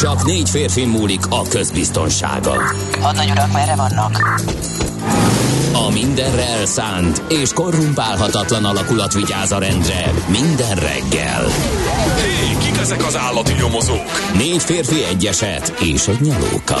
Csak négy férfi múlik a közbiztonsága. Hadnagy urak, merre vannak? A mindenre elszánt és korrumpálhatatlan alakulat vigyáz a rendre minden reggel. Hé, kik ezek az állati nyomozók? Négy férfi egyeset és egy nyalóka.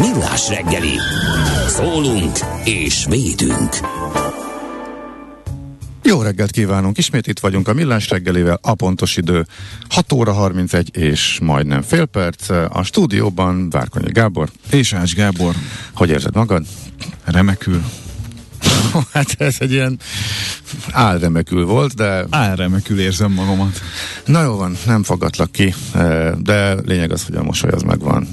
Millás reggeli. Szólunk és védünk. Jó reggelt kívánunk! Ismét itt vagyunk a Millás reggelével, a pontos idő 6 óra 31 és majdnem fél perc. A stúdióban Várkonyi Gábor. És Ács Gábor. Hogy érzed magad? Remekül. hát ez egy ilyen álremekül volt, de... Álremekül érzem magamat. Na jó van, nem fogadlak ki, de lényeg az, hogy a mosoly az megvan.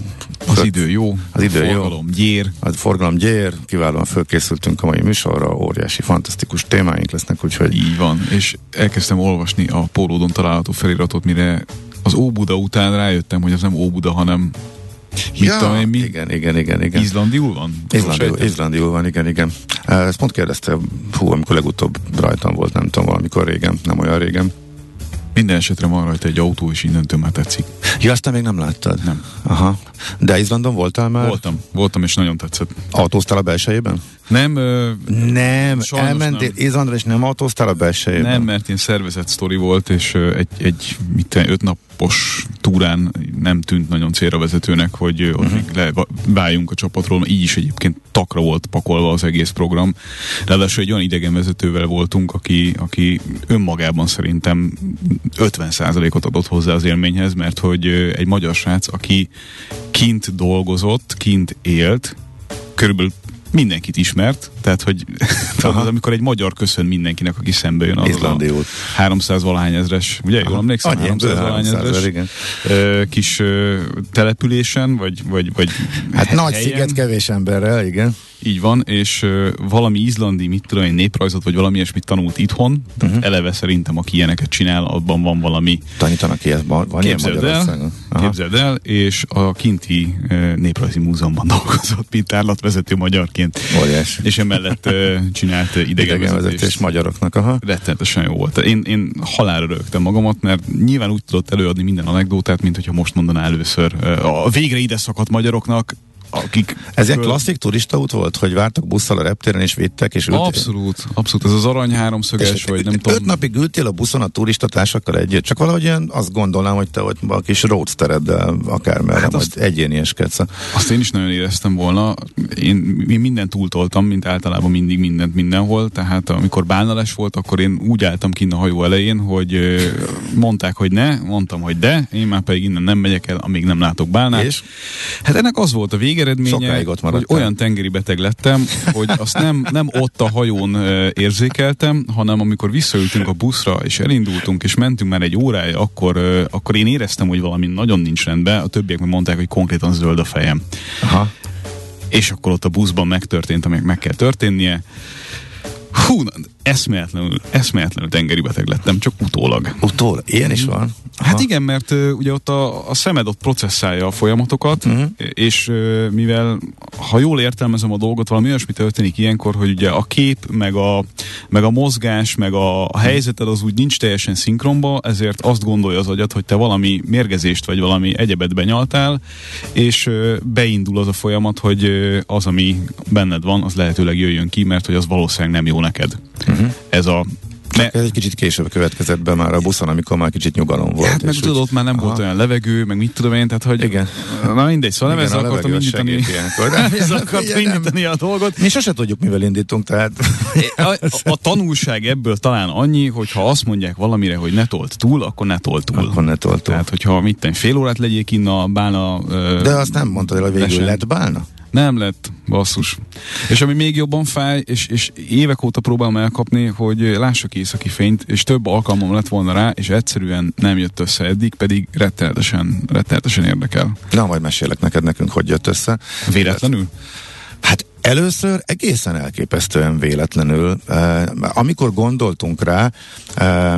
Az Föl, idő jó, az idő a forgalom jó. gyér. A forgalom gyér, kiválóan fölkészültünk a mai műsorra, óriási, fantasztikus témáink lesznek, úgyhogy... Így van, és elkezdtem olvasni a pólódon található feliratot, mire az Óbuda után rájöttem, hogy az nem Óbuda, hanem Mit ja, tudom én, mi? Igen, igen, igen, igen. Izlandiul van? Izlandiul, Izlandiul van, igen, igen. Ezt pont kérdezte, hú, amikor legutóbb rajtam volt, nem tudom, valamikor régen, nem olyan régen. Minden esetre van rajta egy autó, és innentől már tetszik. Ja, azt még nem láttad? Nem. Aha. De Izlandon voltál már? Voltam, voltam, és nagyon tetszett. Autóztál a belsejében? Nem. Ö, nem, elmentél nem. Izlandra, és nem autóztál a belsejében? Nem, mert én szervezett sztori volt, és ö, egy, egy mit öt napos túrán nem tűnt nagyon célra vezetőnek, hogy ott uh-huh. leváljunk a csapatról. Így is egyébként takra volt pakolva az egész program. Ráadásul egy olyan idegenvezetővel voltunk, aki, aki önmagában szerintem 50%-ot adott hozzá az élményhez, mert hogy egy magyar srác, aki kint dolgozott, kint élt, körülbelül mindenkit ismert, tehát hogy tudod, amikor egy magyar köszön mindenkinek, aki szembe jön, az a 300 valahány ezres, ugye jól emlékszem? Annyi, 300 valahány ezres igen. kis településen, vagy, vagy, vagy Hát nagy helyen. sziget kevés emberrel, igen. Így van, és uh, valami izlandi, mit tudom én, néprajzot, vagy valami ilyesmit tanult itthon, tehát uh-huh. eleve szerintem, aki ilyeneket csinál, abban van valami... Tanítanak ez van képzeld el, képzeld el, és a kinti uh, néprajzi múzeumban dolgozott, mint tárlatvezető magyarként. Óriás. És emellett uh, csinált idegenvezetést. magyaroknak, aha. Rettenetesen jó volt. Én, én halálra rögtem magamat, mert nyilván úgy tudott előadni minden anekdótát, mint hogyha most mondaná először a végre ide szakadt magyaroknak, akik... Ez egy klasszik turista út volt, hogy vártak busszal a reptéren és vittek, és ültél? Abszolút, abszolút. Ez az arany háromszöges, és vagy nem tudom. Öt napig ültél a buszon a turistatársakkal együtt, csak valahogy ilyen azt gondolnám, hogy te ott a kis roadstereddel akármerre, hát majd egyénieskedsz. Azt én is nagyon éreztem volna. Én, én mindent túltoltam, mint általában mindig mindent mindenhol, tehát amikor bánales volt, akkor én úgy álltam kint a hajó elején, hogy mondták, hogy ne, mondtam, hogy de, én már pedig innen nem megyek el, amíg nem látok bálnát. És? Hát ennek az volt a vége, végeredménye, ott hogy olyan tengeri beteg lettem, hogy azt nem, nem ott a hajón érzékeltem, hanem amikor visszaültünk a buszra, és elindultunk, és mentünk már egy órája, akkor, akkor én éreztem, hogy valami nagyon nincs rendben, a többiek meg mondták, hogy konkrétan zöld a fejem. Aha. És akkor ott a buszban megtörtént, amik meg kell történnie. Hú, eszméletlenül, eszméletlenül tengeri beteg lettem, csak utólag. Utólag? Ilyen is van? Aha. Hát igen, mert uh, ugye ott a, a szemed ott processzálja a folyamatokat, uh-huh. és uh, mivel, ha jól értelmezem a dolgot, valami olyasmi történik ilyenkor, hogy ugye a kép, meg a, meg a mozgás, meg a, a helyzeted az úgy nincs teljesen szinkronba, ezért azt gondolja az agyad, hogy te valami mérgezést vagy valami egyebet benyaltál, és uh, beindul az a folyamat, hogy uh, az, ami benned van, az lehetőleg jöjjön ki, mert hogy az valószínűleg nem jó neked. Uh-huh. Ez a Csak ez egy kicsit később következett be már a buszon, amikor már kicsit nyugalom volt. Hát meg tudod, ott már nem volt Aha. olyan levegő, meg mit tudom én, tehát hogy... Igen. Na mindegy, szóval nem ezzel akartam indítani. ezzel akartam indítani a dolgot. Mi sose tudjuk, mivel indítunk, tehát A, a tanulság ebből talán annyi, hogy ha azt mondják valamire, hogy ne tolt túl, akkor ne tolt túl. akkor ne toltunk. Tehát, hogyha mit tenni, fél órát legyék innen a bálna... ö, De azt nem mondtad el, hogy végül lesen. lett bálna? Nem lett, basszus. És ami még jobban fáj, és, és évek óta próbálom elkapni, hogy lássak északi fényt, és több alkalmam lett volna rá, és egyszerűen nem jött össze eddig, pedig rettenetesen, rettenetesen érdekel. Na, majd mesélek neked nekünk, hogy jött össze. Véletlenül? Hát először egészen elképesztően véletlenül, eh, amikor gondoltunk rá, eh,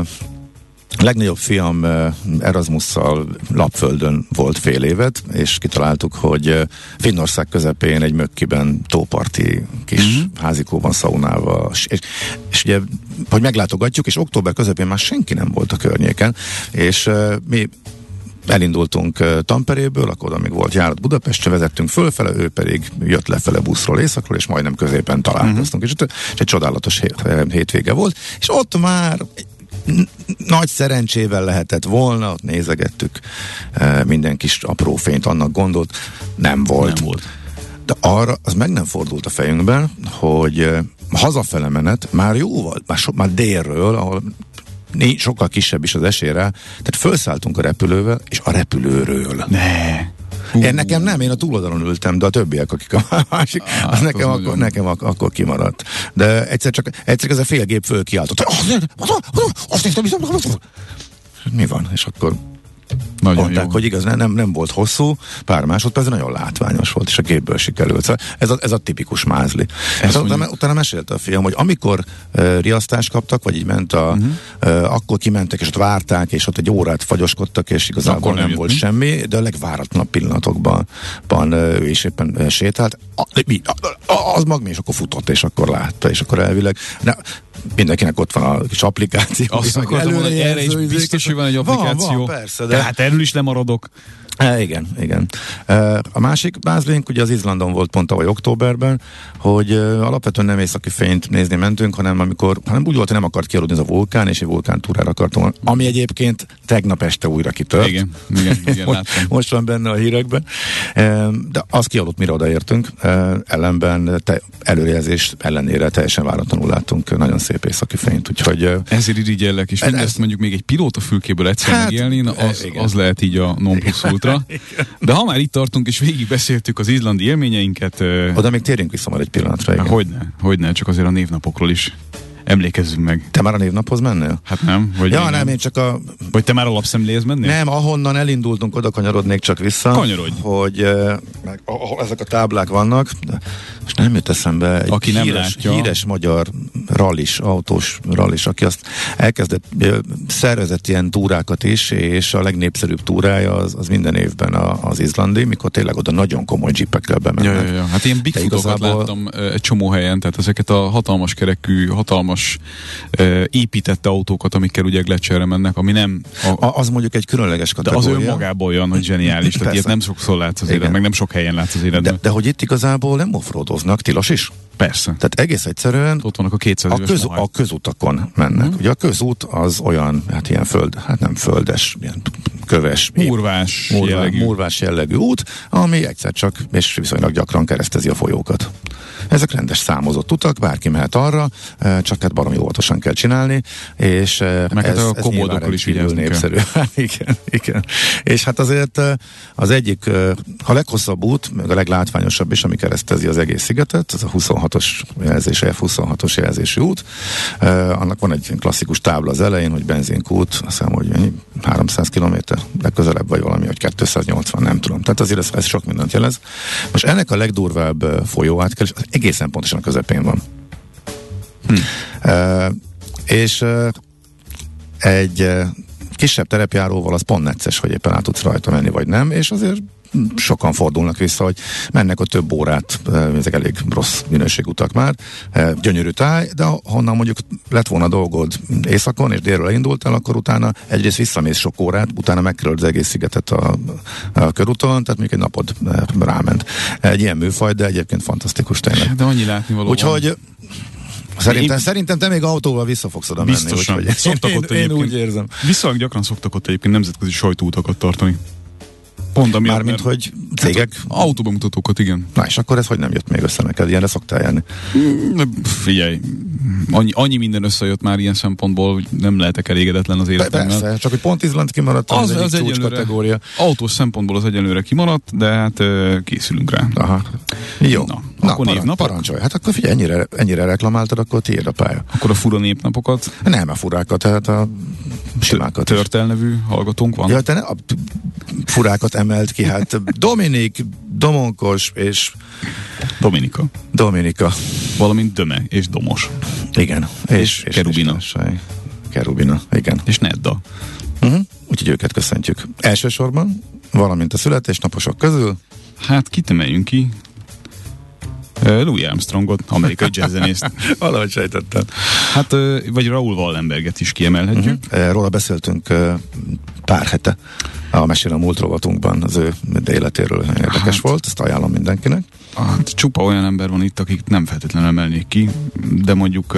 a legnagyobb fiam Erasmusszal Lapföldön volt fél évet, és kitaláltuk, hogy Finnország közepén egy mökkiben tóparti kis mm-hmm. házikóban, szaunával, és, és, és ugye, hogy meglátogatjuk, és október közepén már senki nem volt a környéken, és eh, mi elindultunk uh, Tamperéből, akkor oda még volt járat Budapestre, vezettünk fölfele, ő pedig jött lefele buszról északról, és majdnem középen találkoztunk. Uh-huh. És, és egy csodálatos hét, hétvége volt, és ott már nagy szerencsével lehetett volna, ott nézegettük uh, minden kis apró fényt, annak gondolt, nem volt. Nem volt. De arra az meg nem fordult a fejünkben, hogy uh, hazafele menet már jó volt, már, so, már délről, ahol sokkal kisebb is az esélyre, tehát felszálltunk a repülővel, és a repülőről. Ne. Én nekem nem, én a túloldalon ültem, de a többiek, akik a másik, Á, az hát nekem, az akkor, nagyon- nekem ak- akkor kimaradt. De egyszer csak, egyszer ez a fél gép néztem, viszont- mi van? És akkor Nagyon mondták, jó. hogy igaz, nem, nem, volt hosszú, pár másodperc, nagyon látványos volt, és a gépből sikerült. Szóval ez, a, ez a tipikus mázli. Ez utána, mondjuk- utána mesélte a fiam, hogy amikor uh, riasztást kaptak, vagy így ment a, uh-huh. uh, akkor kimentek, és ott várták, és ott egy órát fagyoskodtak, és igazából Akkor nem, nem jött volt mi? semmi, de a legváratlanabb pillanatokban van, uh, ő is éppen uh, sétált. A, mi, a, a, az mag és akkor futott, és akkor látta, és akkor elvileg. De mindenkinek ott van a kis applikáció. Azt akartam mondani, erre is biztos, hogy van egy Van, applikáció. van, persze, de de hát erről is lemaradok. E, igen, igen. E, a másik bázlénk ugye az Izlandon volt pont tavaly októberben, hogy e, alapvetően nem északi fényt nézni mentünk, hanem amikor, hanem úgy volt, hogy nem akart kialudni ez a vulkán, és egy vulkántúrára akartam, volna, ami egyébként tegnap este újra kitört. Igen, igen, igen, most, van benne a hírekben. E, de az kialudt, mire odaértünk. E, ellenben te, előrejelzés ellenére teljesen váratlanul láttunk nagyon szép északi fényt, úgyhogy e, Ezért irigyellek, és Ez- mindezt ez- mondjuk még egy pilóta fülkéből egyszer Hát, megélni, e, az, igen. az lehet így a non plus ultra. De ha már itt tartunk, és végig beszéltük az izlandi élményeinket, oda még térjünk vissza majd egy pillanatra. Igen. hogyne, hogyne, csak azért a névnapokról is emlékezzünk meg. Te már a névnaphoz mennél? Hát nem? Vagy Ja, még nem, én csak a Vagy te már a lapszemléhez mennél? Nem, ahonnan elindultunk, oda kanyarodnék csak vissza. Kanyarodj. Hogy eh, meg, ahol ezek a táblák vannak, most nem jut eszembe egy Aki nem híres, látja. híres magyar rallis, autós rallis, aki azt elkezdett, eh, szervezett ilyen túrákat is, és a legnépszerűbb túrája az, az minden évben a, az izlandi, mikor tényleg oda nagyon komoly jeepekkel Ja, bemennek. ja, ja. Hát ilyen bigfootokat igazából- láttam ö, egy csomó helyen, tehát ezeket a hatalmas kerekű, hatalmas ö, épített autókat, amikkel ugye Gletscherre mennek, ami nem a, A, az mondjuk egy különleges de az kategória. önmagában olyan, hogy zseniális, tehát ilyet nem sokszor látsz az életben, meg nem sok helyen látsz az életben. de, de hogy itt igazából nem offroadoznak, tilos is. Persze. Tehát egész egyszerűen Ott vannak a 200 A, köz, a közutakon mennek. Mhm. Ugye a közút az olyan, hát ilyen föld, hát nem földes, ilyen köves, Murvás murvá, jellegű. murvás jellegű út, ami egyszer csak, és viszonylag gyakran keresztezi a folyókat. Ezek rendes számozott utak, bárki mehet arra, eh, csak hát baromi óvatosan kell csinálni, és eh, Meg hát ez, a ez komoldokról nyilván is vigyázni népszerű. igen, igen. És hát azért eh, az egyik, a leghosszabb út, meg a leglátványosabb is, ami keresztezi az egész szigetet, az a 26-os jelzés, F26-os jelzésű út. Eh, Annak van egy klasszikus tábla az elején, hogy benzinkút, azt hiszem, hogy ennyi, 300 km legközelebb, vagy valami, vagy 280, nem tudom. Tehát azért ez, ez sok mindent jelez. Most ennek a legdurvább folyóátkelés az egészen pontosan a közepén van. Hm. Uh, és uh, egy uh, kisebb terepjáróval az pont necces, hogy éppen át tudsz rajta menni, vagy nem, és azért sokan fordulnak vissza, hogy mennek a több órát, ezek elég rossz minőségű utak már, gyönyörű táj, de honnan mondjuk lett volna dolgod északon, és délről indultál, akkor utána egyrészt visszamész sok órát, utána megkerüled az egész szigetet a, a körúton, tehát mondjuk egy napod ráment. Egy ilyen műfaj, de egyébként fantasztikus tényleg. De annyi látni való Úgyhogy Szerintem, Én- szerintem te még autóval vissza fogsz oda menni. Biztosan. úgyhogy Szoktak én, ott én, én úgy érzem. Viszonylag gyakran szoktak ott egyébként nemzetközi sajtóutakat tartani. Pont amiatt, Mármint, hogy cégek... Hát, autóbemutatókat, igen. Na és akkor ez hogy nem jött még össze neked? Ilyenre szoktál járni? De Figyelj, annyi, annyi minden összejött már ilyen szempontból, hogy nem lehetek elégedetlen az életemmel. Persze, csak hogy pont Izland kimaradt az, az, az egyik csúcs kategória. autós szempontból az egyenlőre kimaradt, de hát készülünk rá. Aha. Jó. Na, Na, akkor névnapok? Parancsolj. Hát akkor figyelj, ennyire, ennyire reklamáltad, akkor tiéd a pálya. Akkor a fura népnapokat, Nem a furákat, tehát a simákat. is. Törtel nevű hallgatónk van. Ja, te ne a furákat emelt ki, hát Dominik, Domonkos és Dominika. Dominika. Valamint Döme és Domos. Igen. És Kerubina. társai. Kerubina, igen. És Nedda. Uh-huh. Úgyhogy őket köszöntjük. Elsősorban, valamint a születésnaposok közül, Hát kit emeljünk ki? Louis Armstrongot, amerikai jazzzenészt. valahogy sejtettem. Hát, vagy Raúl Wallenberget is kiemelhetjük. Eh, Róla beszéltünk pár hete a Mesél a múlt rovatunkban, az ő életéről érdekes Hát. volt, ezt ajánlom mindenkinek. Hát, csupa olyan ember van itt, akik nem feltétlenül emelnék ki, de mondjuk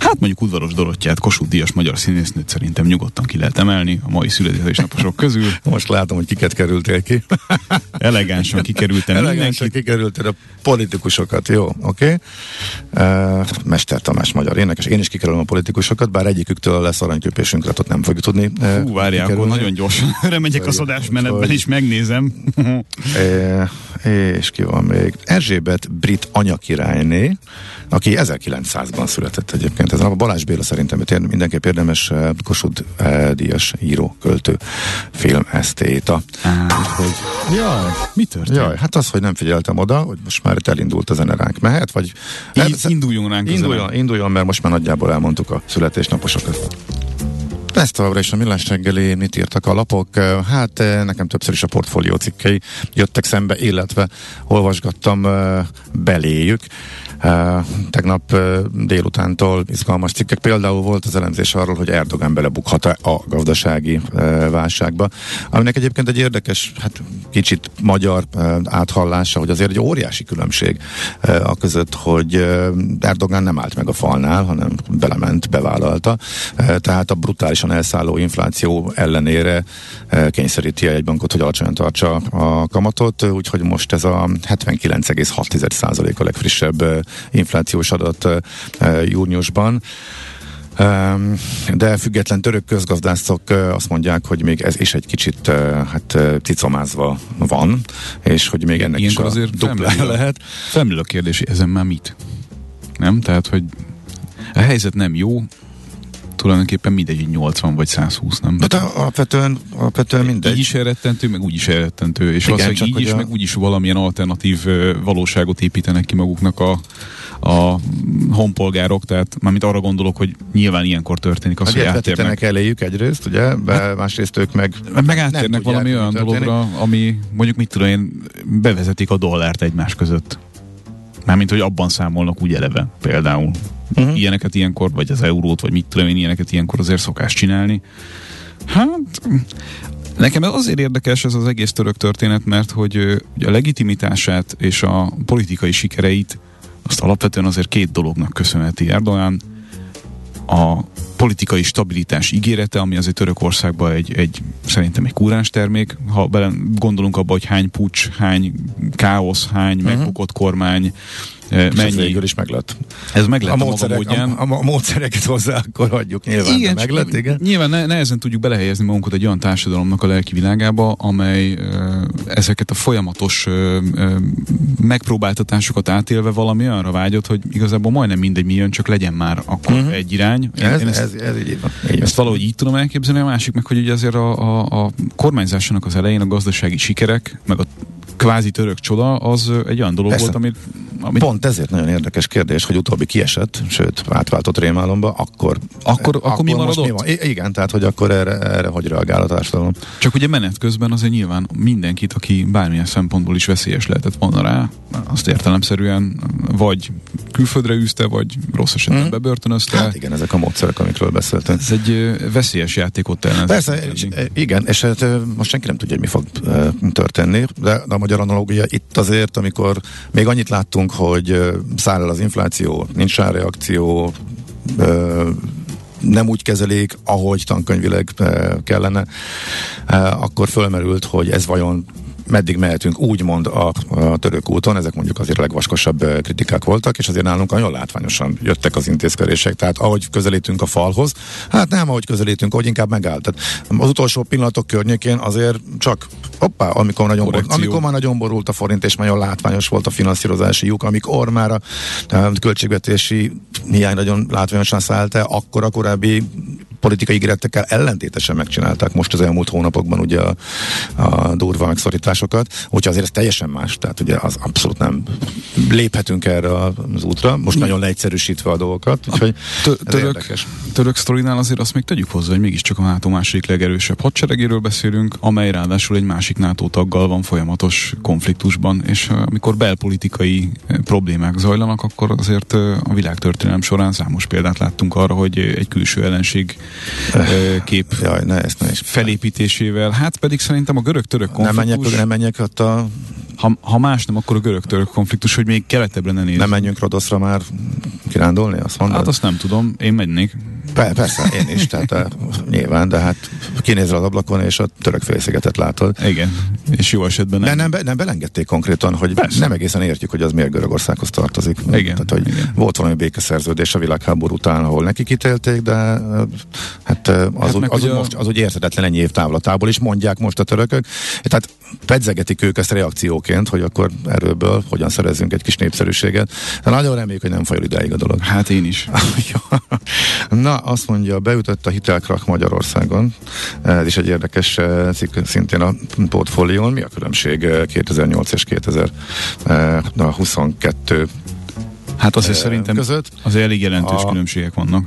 Hát mondjuk udvaros Dorottyát, Kossuth Díjas magyar színésznőt szerintem nyugodtan ki lehet emelni a mai születésnaposok közül. Most látom, hogy kiket kerültél ki. Elegánsan kikerültem Elegánsan kikerültél a politikusokat, jó, oké. Okay. Uh, Mester Tamás magyar énekes, én is kikerülöm a politikusokat, bár egyiküktől lesz aranyköpésünkre, ott nem fogjuk tudni. Uh, Hú, várjál, akkor nagyon gyorsan remegyek az adásmenetben Hogy- is megnézem. E, és ki van még? Erzsébet brit anyakirályné, aki 1900-ban született egyébként. Ez a Balázs Béla szerintem mindenképp érdemes eh, Kossuth eh, díjas író, költő, film esztéta. Úgyhogy, jaj, Mi történt? jaj, hát az, hogy nem figyeltem oda, hogy most már itt elindult a zeneránk. Mehet, vagy... Így induljon ránk a induljon, zene. induljon, mert most már nagyjából elmondtuk a születésnaposokat. Ez továbbra is a millás reggeli, mit írtak a lapok? Hát eh, nekem többször is a portfólió cikkei jöttek szembe, illetve olvasgattam eh, beléjük. Tegnap délutántól izgalmas cikkek. Például volt az elemzés arról, hogy Erdogan belebukhat a gazdasági válságba, aminek egyébként egy érdekes, hát kicsit magyar áthallása, hogy azért egy óriási különbség a között, hogy Erdogan nem állt meg a falnál, hanem belement, bevállalta. Eh, Tehát a brutálisan elszálló infláció ellenére kényszeríti a jegybankot, hogy alacsonyan tartsa a kamatot, úgyhogy most ez a 79,6% a legfrissebb inflációs adat júniusban. De független török közgazdászok azt mondják, hogy még ez is egy kicsit hát cicomázva van, és hogy még ennek Ilyenkor is a azért duplája felmerül lehet. Felmerül a kérdés, ezen már mit? Nem? Tehát, hogy a helyzet nem jó, tulajdonképpen mindegy, hogy 80 vagy 120, nem? De alapvetően, alapvetően mindegy. Így is elrettentő, meg úgy is elrettentő, és Igen, valószínűleg így is, a- meg úgy is valamilyen alternatív valóságot építenek ki maguknak a, a honpolgárok, tehát mármint arra gondolok, hogy nyilván ilyenkor történik az, hogy hogy áttérnek. eléjük egyrészt, ugye, be, másrészt ők meg Meg nem áttérnek valami mi olyan történik. dologra, ami mondjuk mit tudom én, bevezetik a dollárt egymás között. Mármint, hogy abban számolnak úgy eleve például. Uh-huh. Ilyeneket ilyenkor, vagy az eurót, vagy mit tudom én, ilyeneket ilyenkor azért szokás csinálni. Hát, nekem azért érdekes ez az egész török történet, mert hogy ugye a legitimitását és a politikai sikereit azt alapvetően azért két dolognak köszönheti Erdogan. A politikai stabilitás ígérete, ami azért Törökországban egy, egy szerintem egy kúráns termék. Ha bele gondolunk abba, hogy hány pucs, hány káosz, hány uh-huh. megbukott kormány, eh, És ez mennyi. végül is meglett. Ez meg lett A, a, maga módszerek, módján. a, a, a módszereket hozzá akkor hagyjuk nyilván. Igen, meglett, igen. Nyilván ne, nehezen tudjuk belehelyezni magunkat egy olyan társadalomnak a lelki világába, amely ö, ezeket a folyamatos ö, ö, megpróbáltatásokat átélve valami olyanra vágyott, hogy igazából majdnem mindegy mi jön, csak legyen már akkor uh-huh. egy irány. Én, Ez, én ezt, ez, ez így van. Így ezt valahogy így tudom elképzelni, a másik meg, hogy ugye azért a, a, a kormányzásának az elején a gazdasági sikerek, meg a kvázi török csoda, az egy olyan dolog Persze. volt, amit, amit Pont ezért nagyon érdekes kérdés, hogy utóbbi kiesett, sőt, átváltott rémálomba, akkor... Akkor- akkor mi most maradott? van? I- igen, tehát, hogy akkor erre, erre hogy reagál a társadalom. Csak ugye menet közben azért nyilván mindenkit, aki bármilyen szempontból is veszélyes lehetett volna rá, azt értelemszerűen vagy külföldre űzte, vagy rossz esetben Mhm. bebörtönözte. Hát igen, ezek a módszerek, amikről beszéltünk. Ez egy veszélyes játék ott ellen. Persze, és, e, igen, és hát most senki nem tudja, hogy mi fog történni, de a magyar analógia itt azért, amikor még annyit láttunk, hogy száll el az infláció, nincs reakció, nem úgy kezelik, ahogy tankönyvileg kellene, akkor fölmerült, hogy ez vajon meddig mehetünk úgymond a, a török úton, ezek mondjuk azért a legvaskosabb kritikák voltak, és azért nálunk nagyon látványosan jöttek az intézkedések, tehát ahogy közelítünk a falhoz, hát nem ahogy közelítünk, ahogy inkább megállt. Tehát az utolsó pillanatok környékén azért csak, hoppá, amikor, nagyon bor, Korrekció. amikor már nagyon borult a forint, és nagyon látványos volt a finanszírozási lyuk, amikor már a, a költségvetési hiány nagyon látványosan szállt el, akkor a korábbi politikai ígéretekkel ellentétesen megcsinálták most az elmúlt hónapokban ugye a, a durva megszorításokat, úgyhogy azért ez teljesen más, tehát ugye az abszolút nem léphetünk erre az útra, most nagyon leegyszerűsítve a dolgokat, úgyhogy ez török, török sztorinál azért azt még tegyük hozzá, hogy mégiscsak a NATO második legerősebb hadseregéről beszélünk, amely ráadásul egy másik NATO taggal van folyamatos konfliktusban, és amikor belpolitikai problémák zajlanak, akkor azért a világtörténelem során számos példát láttunk arra, hogy egy külső ellenség kép Jaj, ne, ezt ne is. felépítésével, hát pedig szerintem a görög-török Nem menjek, konfliktus, nem menjek ott a, ha, ha más nem, akkor a görög-török konfliktus, hogy még keletebbre ne nézzük. nem menjünk Rodoszra már kirándulni, azt mondod? Hát azt nem tudom, én mennék. Pe- persze, én is, tehát eh, nyilván, de hát kinézel az ablakon, és a török félszigetet látod. Igen, és jó esetben De nem. nem, be, nem belengedték konkrétan, hogy Persze. nem egészen értjük, hogy az miért Görögországhoz tartozik. Igen, Tehát, hogy igen. volt valami békeszerződés a világháború után, ahol nekik ítélték, de eh, hát eh, az, Hát úgy, az, úgy a- most, az úgy érthetetlen ennyi év távlatából is mondják most a törökök. Tehát pedzegetik ők ezt reakcióként, hogy akkor erőből hogyan szerezzünk egy kis népszerűséget. De nagyon reméljük, hogy nem fajul idáig a dolog. Hát én is. Na, azt mondja, beütött a hitelkrak Magyarországon. Ez is egy érdekes eh, cikk, szintén a portfólión. Mi a különbség eh, 2008 és 2022 Hát azért eh, szerintem között? azért elég jelentős A- különbségek vannak.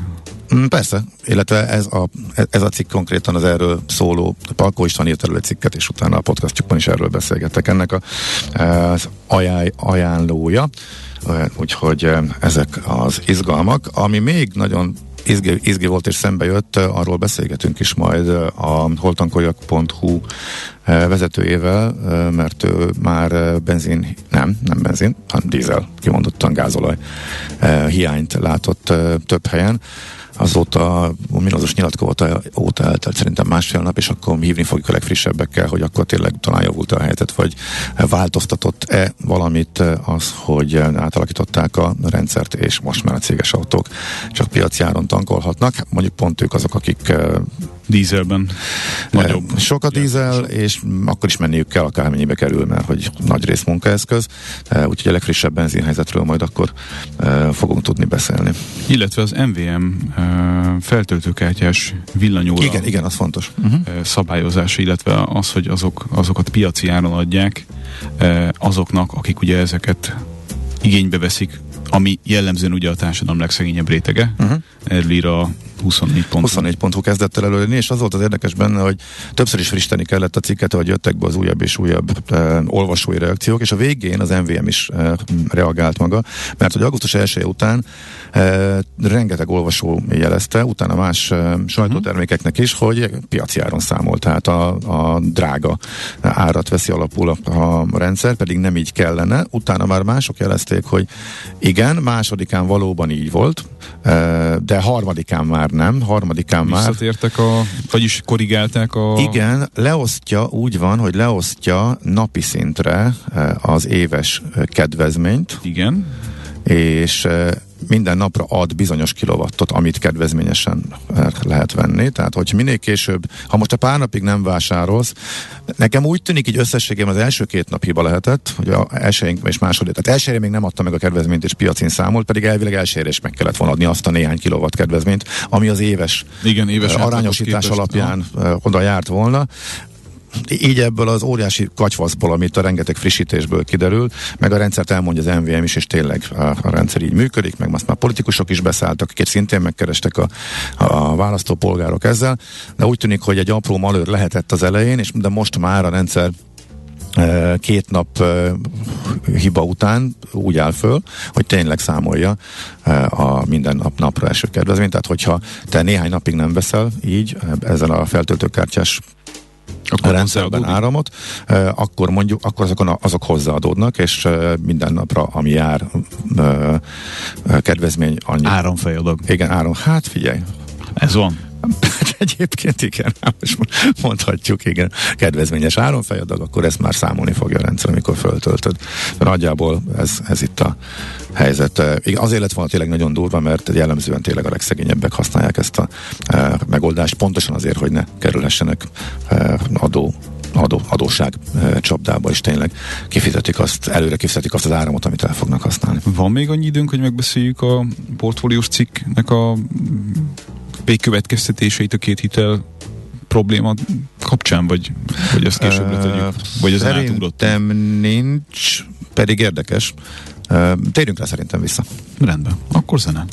Mm, Persze, illetve ez a, ez a cikk konkrétan az erről szóló, Palkó István írt egy cikket, és utána a podcastjukban is erről beszélgettek ennek a, az ajánl, ajánlója. Eh, Úgyhogy eh, ezek az izgalmak. Ami még nagyon izgi, izgi volt és szembe jött, arról beszélgetünk is majd eh, a holtankoljak.hu eh, vezetőjével, eh, mert ő már benzin, nem, nem benzin, hanem dízel, kimondottan gázolaj hiányt látott több helyen azóta a minozos nyilatkozata óta eltelt szerintem másfél nap, és akkor hívni fogjuk a legfrissebbekkel, hogy akkor tényleg talán javult a helyzet, vagy változtatott-e valamit az, hogy átalakították a rendszert, és most már a céges autók csak piaci áron tankolhatnak. Mondjuk pont ők azok, akik Dízelben nagyobb. sok a dízel, és akkor is menniük kell, akármennyibe kerül, mert hogy nagy rész munkaeszköz. Úgyhogy a legfrissebb benzinhelyzetről majd akkor fogunk tudni beszélni. Illetve az MVM feltöltőkártyás villanyóra Igen, igen, az fontos. Uh-huh. ö, szabályozása, illetve az, hogy azok, azokat piaci áron adják azoknak, akik ugye ezeket igénybe veszik, ami jellemzően ugye a társadalom legszegényebb rétege. Uh-huh. Erről ír a 24 pont. 24 pontú kezdett el előni, és az volt az érdekes benne, hogy többször is frissíteni kellett a cikket, hogy jöttek be az újabb és újabb e, olvasói reakciók, és a végén az MVM is e, reagált maga, mert hogy augusztus 1 után e, rengeteg olvasó jelezte, utána más e, sajtótermékeknek is, hogy piaci áron számol, tehát a, a drága árat veszi alapul a, a rendszer, pedig nem így kellene. Utána már mások jelezték, hogy igen, másodikán valóban így volt, e, de harmadikán már nem, harmadikán már Visszatértek a, vagyis korrigálták a... igen, leosztja, úgy van, hogy leosztja napi szintre eh, az éves eh, kedvezményt, Igen. És eh, minden napra ad bizonyos kilovattot, amit kedvezményesen eh, lehet venni. Tehát, hogy minél később, ha most a pár napig nem vásárolsz, nekem úgy tűnik, így összességében az első két nap hiba lehetett, hogy a elsőink és második, tehát elsőre még nem adta meg a kedvezményt, és piacin számolt, pedig elvileg elsőre is meg kellett volna adni azt a néhány kilowatt kedvezményt, ami az éves Igen, éves eh, arányosítás képest, alapján eh, oda járt volna. Így ebből az óriási katyvaszból, amit a rengeteg frissítésből kiderül, meg a rendszert elmondja az MVM is, és tényleg a, a rendszer így működik, meg azt már politikusok is beszálltak, akiket szintén megkerestek a, a választópolgárok ezzel, de úgy tűnik, hogy egy apró malőr lehetett az elején, és de most már a rendszer két nap hiba után úgy áll föl, hogy tényleg számolja a minden nap napra eső kedvezményt. Tehát, hogyha te néhány napig nem veszel így ezen a feltöltőkártyás akkor a rendszerben áramot, akkor mondjuk, akkor azok, azok hozzáadódnak, és minden napra, ami jár kedvezmény annyi. Áramfejadag. Igen, áram. Hát figyelj. Ez van. Hát egyébként igen, most mondhatjuk, igen, kedvezményes áronfejadag, akkor ezt már számolni fogja a rendszer, amikor föltöltöd. Nagyjából ez, ez itt a helyzet. Azért lett volna tényleg nagyon durva, mert jellemzően tényleg a legszegényebbek használják ezt a e, megoldást, pontosan azért, hogy ne kerülhessenek e, adó adó, adóság e, csapdába, és tényleg kifizetik azt, előre kifizetik azt az áramot, amit el fognak használni. Van még annyi időnk, hogy megbeszéljük a portfóliós cikknek a végkövetkeztetéseit a két hitel probléma kapcsán, vagy, vagy ezt később letegyük? Vagy ez Szerintem nincs, pedig érdekes. Térjünk rá szerintem vissza. Rendben, akkor zene.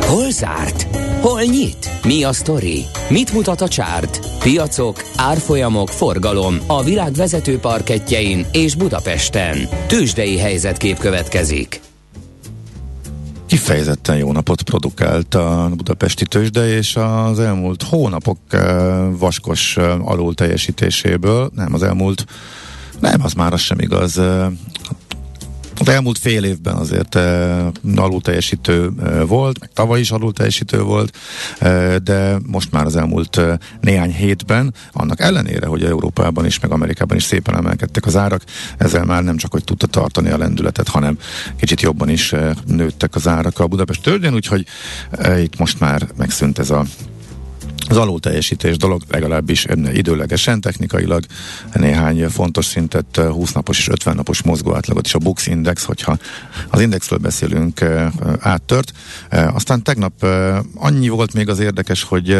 Hol zárt? Hol nyit? Mi a sztori? Mit mutat a csárt? Piacok, árfolyamok, forgalom a világ vezető parketjein és Budapesten. Tősdei helyzetkép következik kifejezetten jó napot produkált a budapesti tőzsde, és az elmúlt hónapok eh, vaskos eh, alul teljesítéséből, nem az elmúlt, nem, az már az sem igaz, eh, az elmúlt fél évben azért e, alul teljesítő e, volt, tavaly is alul teljesítő volt, e, de most már az elmúlt e, néhány hétben, annak ellenére, hogy Európában is, meg Amerikában is szépen emelkedtek az árak, ezzel már nem csak, hogy tudta tartani a lendületet, hanem kicsit jobban is e, nőttek az árak a Budapest tőzsdén, úgyhogy e, itt most már megszűnt ez a az alulteljesítés dolog legalábbis időlegesen, technikailag néhány fontos szintet, 20 napos és 50 napos mozgóátlagot is a Bux Index, hogyha az indexről beszélünk, áttört. Aztán tegnap annyi volt még az érdekes, hogy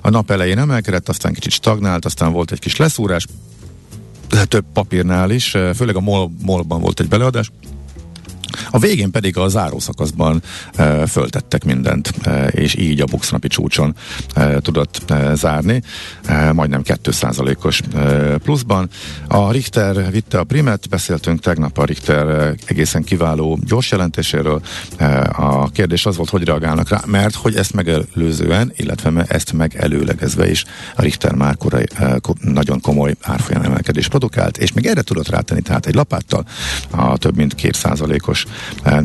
a nap elején emelkedett, aztán kicsit stagnált, aztán volt egy kis leszúrás, több papírnál is, főleg a MOL, MOL-ban volt egy beleadás, a végén pedig a zárószakaszban e, föltettek mindent, e, és így a buxnapi csúcson e, tudott e, zárni, e, majdnem 2%-os e, pluszban. A Richter vitte a primet, beszéltünk tegnap a Richter egészen kiváló gyors jelentéséről. E, a kérdés az volt, hogy reagálnak rá, mert hogy ezt megelőzően, illetve ezt megelőlegezve is a Richter már korai, e, nagyon komoly árfolyam emelkedés produkált, és még erre tudott rátenni, tehát egy lapáttal a több mint 2%-os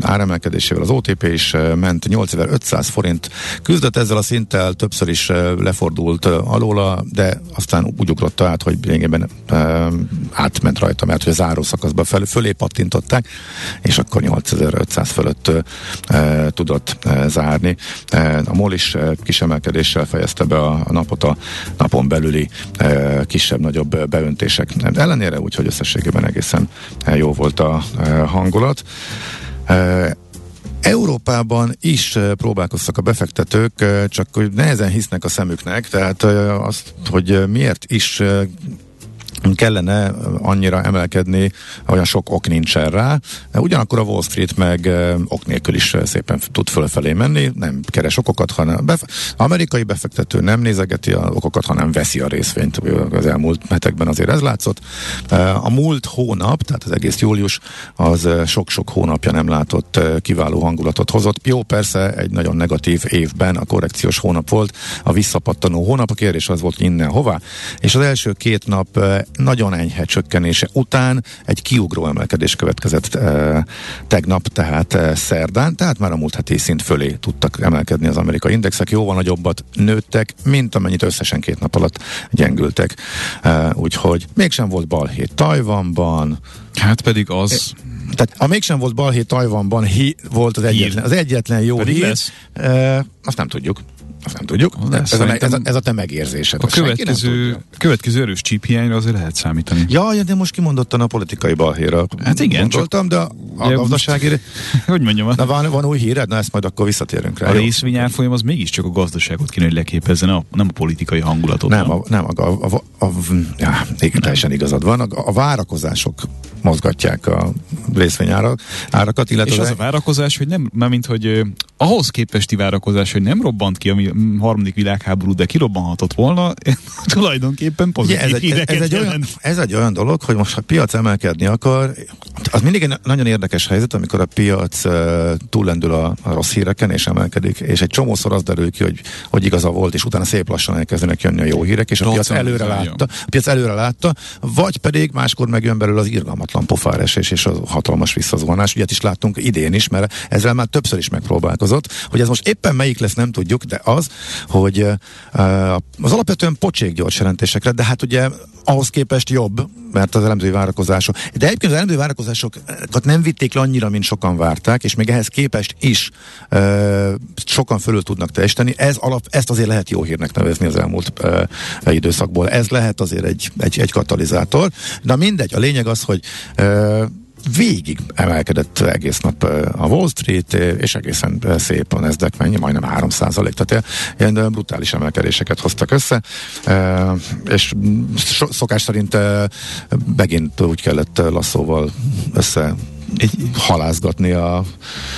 áremelkedésével. Az OTP is ment 8500 forint, küzdött ezzel a szinttel, többször is lefordult alóla, de aztán úgy ugrott át, hogy lényegében átment rajta, mert hogy a záró szakaszban fel, fölé pattintották, és akkor 8500 fölött tudott zárni. A MOL is kis emelkedéssel fejezte be a napot a napon belüli kisebb-nagyobb beöntések ellenére, úgyhogy összességében egészen jó volt a hangulat. Európában is próbálkoztak a befektetők, csak hogy nehezen hisznek a szemüknek, tehát azt, hogy miért is kellene annyira emelkedni, olyan sok ok nincsen rá. Ugyanakkor a Wall Street meg ok nélkül is szépen tud fölfelé menni, nem keres okokat, hanem bef- amerikai befektető nem nézegeti a okokat, hanem veszi a részvényt az elmúlt hetekben azért ez látszott. A múlt hónap, tehát az egész július, az sok-sok hónapja nem látott kiváló hangulatot hozott. Jó, persze egy nagyon negatív évben a korrekciós hónap volt, a visszapattanó hónap, a kérdés az volt, innen hová, és az első két nap nagyon enyhe csökkenése után egy kiugró emelkedés következett e, tegnap, tehát e, szerdán, tehát már a múlt heti szint fölé tudtak emelkedni az amerikai indexek, jóval nagyobbat nőttek, mint amennyit összesen két nap alatt gyengültek. E, úgyhogy mégsem volt balhét Tajvanban. Hát pedig az... Tehát a mégsem volt balhét Tajvanban, hi, volt az egyetlen, az egyetlen jó Pedig hír. lesz. E, azt nem tudjuk. Azt nem tudjuk. Lesz, ez, a, ez, a, ez a te megérzésed. A nem következő, következő erős csíphiányra azért lehet számítani. Ja, ja, de most kimondottan a politikai balhéra. Hát igen, gondoltam, de a, a gazdasági... Hogy mondjam, Na a, van, van új híred? Na ezt majd akkor visszatérünk rá. a részvényárfolyam az mégiscsak a gazdaságot kéne, hogy leképezze, nem a, nem a politikai hangulatot. Nem, a, nem a, a, a, a, ja, igen, teljesen igazad van. A, a várakozások mozgatják a részvényárakat, árakat, illetve És az az a várakozás, hogy nem, mármint, hogy ö, ahhoz képesti várakozás, hogy nem robbant ki a harmadik világháború, de kirobbanhatott volna, tulajdonképpen pozitív Ugye, ez, egy, ez, egy olyan, ez egy olyan dolog, hogy most ha a piac emelkedni akar, az mindig egy nagyon érdekes helyzet, amikor a piac uh, túllendül a, a rossz híreken és emelkedik, és egy csomószor az derül ki, hogy, hogy igaza volt, és utána szép lassan elkezdenek jönni a jó hírek, és a piac előre látta, a piac előre látta, vagy pedig máskor megjön belőle az irgalmatlan pofáresés és a hatalmas visszazuhanás. Ilyet is láttunk idén is, mert ezzel már többször is megpróbálkozott. Hogy ez most éppen melyik lesz, nem tudjuk, de az, hogy az alapvetően pocsék gyors jelentésekre, de hát ugye ahhoz képest jobb, mert az elemzői várakozások. De egyébként az elemzői várakozásokat nem vitték le annyira, mint sokan várták, és még ehhez képest is uh, sokan fölül tudnak teljesíteni. Ez alap, ezt azért lehet jó hírnek nevezni az elmúlt uh, időszakból. Ez lehet azért egy, egy, egy katalizátor. De mindegy, a lényeg az, hogy végig emelkedett egész nap a Wall Street, és egészen szép a Nasdaq mennyi, majdnem 3 százalék, tehát ilyen brutális emelkedéseket hoztak össze, és szokás szerint megint úgy kellett lasszóval össze egy halázgatni a,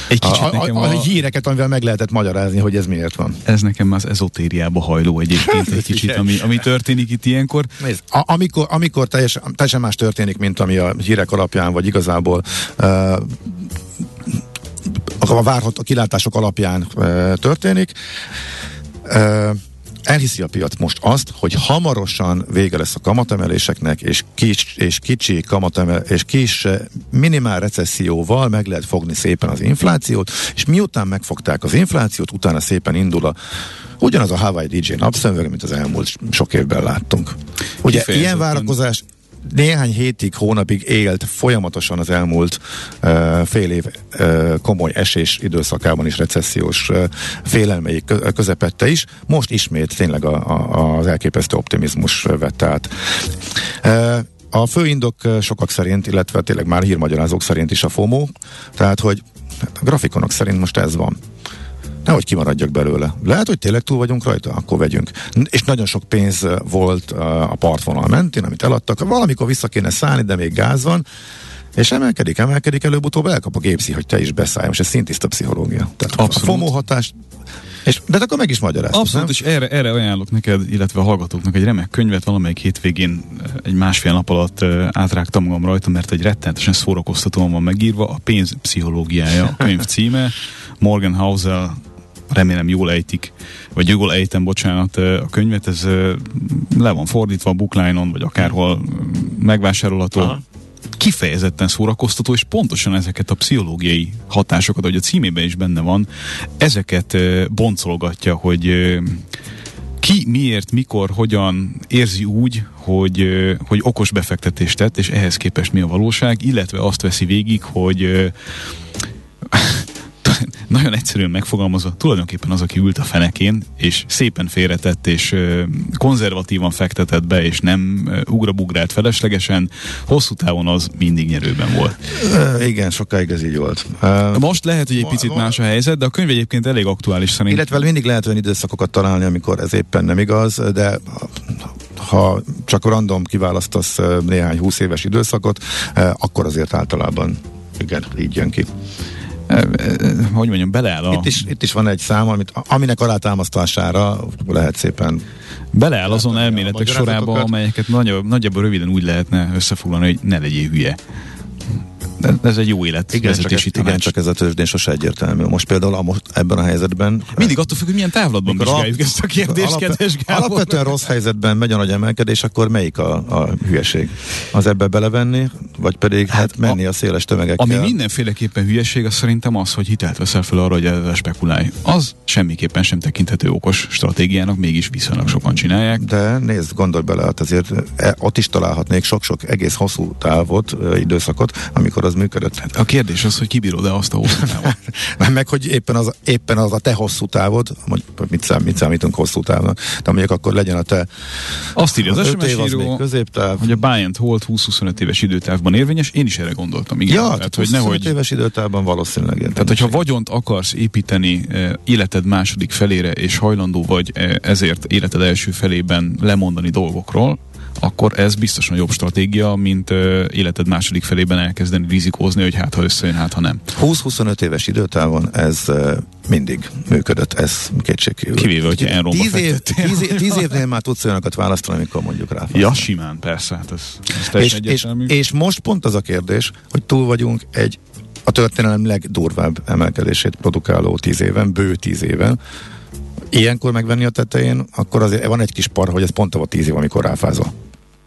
Egy kicsit a, a, a, a- a híreket, amivel meg lehetett magyarázni, hogy ez miért van. Ez nekem az ezotériába hajló egyébként egy kicsit, ami, ami történik itt ilyenkor. Nézd, a, amikor, amikor teljesen, teljesen más történik, mint ami a hírek alapján, vagy igazából uh, a várható kilátások alapján uh, történik, uh, elhiszi a piac most azt, hogy hamarosan vége lesz a kamatemeléseknek, és kis, és kicsi kamatemel, és kis eh, minimál recesszióval meg lehet fogni szépen az inflációt, és miután megfogták az inflációt, utána szépen indul a ugyanaz a Hawaii DJ napszemüveg, mint az elmúlt sok évben láttunk. Ugye ilyen várakozás néhány hétig, hónapig élt folyamatosan az elmúlt uh, fél év uh, komoly esés időszakában is recessziós uh, félelmei kö- közepette is. Most ismét tényleg a, a, az elképesztő optimizmus vett át. Uh, a fő indok sokak szerint, illetve tényleg már hírmagyarázók szerint is a FOMO, tehát hogy a grafikonok szerint most ez van. Nehogy kimaradjak belőle. Lehet, hogy tényleg túl vagyunk rajta? Akkor vegyünk. És nagyon sok pénz volt a partvonal mentén, amit eladtak. Valamikor vissza kéne szállni, de még gáz van. És emelkedik, emelkedik, előbb-utóbb elkap a gépszi, hogy te is beszállj. Most ez szintiszta pszichológia. Tehát Abszolút. a FOMO hatás, és, de akkor meg is magyaráztad, Abszolút, nem? és erre, erre ajánlok neked, illetve a hallgatóknak egy remek könyvet, valamelyik hétvégén egy másfél nap alatt átrágtam magam rajta, mert egy rettenetesen szórakoztatóan van megírva, a pénz pszichológiája a könyv címe, Morgan Housel, remélem jól ejtik, vagy jól ejtem, bocsánat, a könyvet, ez le van fordítva a bookline-on, vagy akárhol megvásárolható. Aha. Kifejezetten szórakoztató, és pontosan ezeket a pszichológiai hatásokat, ahogy a címében is benne van, ezeket boncolgatja, hogy ki miért, mikor, hogyan érzi úgy, hogy, hogy okos befektetést tett, és ehhez képest mi a valóság, illetve azt veszi végig, hogy nagyon egyszerűen megfogalmazva, tulajdonképpen az, aki ült a fenekén, és szépen félretett, és konzervatívan fektetett be, és nem ugrabugrált feleslegesen, hosszú távon az mindig nyerőben volt. Igen, sokáig ez így volt. Most lehet, hogy egy picit más a helyzet, de a könyv egyébként elég aktuális szerint. Illetve mindig lehet olyan időszakokat találni, amikor ez éppen nem igaz, de ha csak random kiválasztasz néhány húsz éves időszakot, akkor azért általában igen, így jön ki. Hogy mondjam, beleáll a... Itt is, itt is van egy szám, amit, aminek alátámasztására lehet szépen Beleáll azon elméletek sorába, amelyeket nagyobb, nagyjából röviden úgy lehetne összefoglalni, hogy ne legyél hülye. Ez egy jó élet igen, csak, ez, igen, csak ez a tőzsdén sose egyértelmű. Most például a, most ebben a helyzetben Mindig attól függ, hogy milyen távlatban vizsgáljuk ezt a kérdést, alap- kedves Gábor. Alapvetően rossz helyzetben megy a nagy emelkedés, akkor melyik a, a hülyeség? Az ebbe belevenni, vagy pedig hát, hát menni a, a széles tömegekkel? Ami mindenféleképpen hülyeség, az szerintem az, hogy hitelt veszel fel arra, hogy ezzel spekulálj. Az semmiképpen sem tekinthető okos stratégiának, mégis viszonylag sokan csinálják. De nézd, gondolj bele, hát azért e, ott is találhatnék sok-sok egész hosszú távot, ö, időszakot, amikor az működött. Hát, A kérdés az, hogy kibírod-e azt a hosszú távot. meg, hogy éppen az, éppen az a te hosszú távod, hogy mit, szám, mit számítunk hosszú távnak, de mondjuk akkor legyen a te Azt írja az öt SMS év az író, középtáv. hogy a buy and hold 20-25 éves időtávban érvényes. Én is erre gondoltam, igen. Ja, Tehát, hogy nehogy, éves időtávban valószínűleg. ilyen Tehát, hogyha vagyont akarsz építeni eh, életed második felére, és hajlandó vagy eh, ezért életed első felében lemondani dolgokról, akkor ez biztosan jobb stratégia, mint ö, életed második felében elkezdeni rizikózni, hogy hát ha összejön, hát ha nem. 20-25 éves időtávon ez uh, mindig működött, ez kétségkívül. Kivéve, hogyha Enronba 10, év, fektettél. 10, év, 10 évnél már tudsz olyanokat választani, amikor mondjuk rá. Ja, simán, persze, hát ez, ez és, és, és most pont az a kérdés, hogy túl vagyunk egy a történelem legdurvább emelkedését produkáló 10 éven, bő 10 éven, ilyenkor megvenni a tetején, akkor azért van egy kis par, hogy ez pont a 10 év, amikor ráfázol.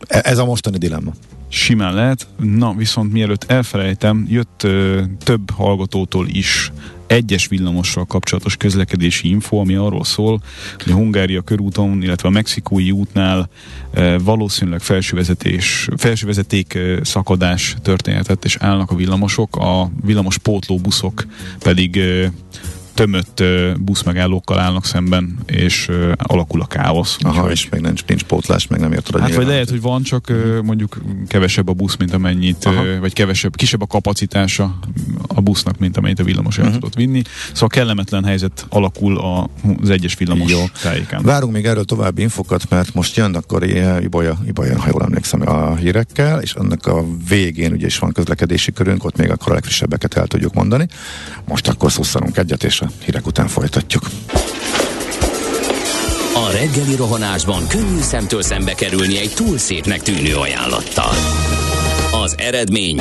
E- Ez a mostani dilemma. Simán lehet. Na, viszont mielőtt elfelejtem, jött ö, több hallgatótól is egyes villamossal kapcsolatos közlekedési info, ami arról szól, hogy a Hungária körúton, illetve a mexikói útnál e, valószínűleg felsővezetés, felsővezeték e, szakadás történhetett, és állnak a villamosok, a villamos pótlóbuszok pedig e, tömött buszmegállókkal állnak szemben, és alakul a káosz. Aha, Úgyhogy- és még nincs, nincs pótlás, meg nem érted a Hát vagy lehet, hogy van, csak ö, mondjuk kevesebb a busz, mint amennyit, Aha. vagy kevesebb, kisebb a kapacitása a busznak, mint amennyit a villamos el Mhm. tudott vinni. Szóval kellemetlen helyzet alakul az egyes villamos Jó. tájékán. Várunk még erről további infokat, mert most jön akkor Ibolya, Ibolya, ha jól emlékszem, a hírekkel, és annak a végén ugye is van közlekedési körünk, ott még akkor a legfrissebbeket el tudjuk mondani. Most akkor szusszanunk egyet, és a hírek után folytatjuk. A reggeli rohanásban könnyű szemtől szembe kerülni egy túl szépnek tűnő ajánlattal. Az eredmény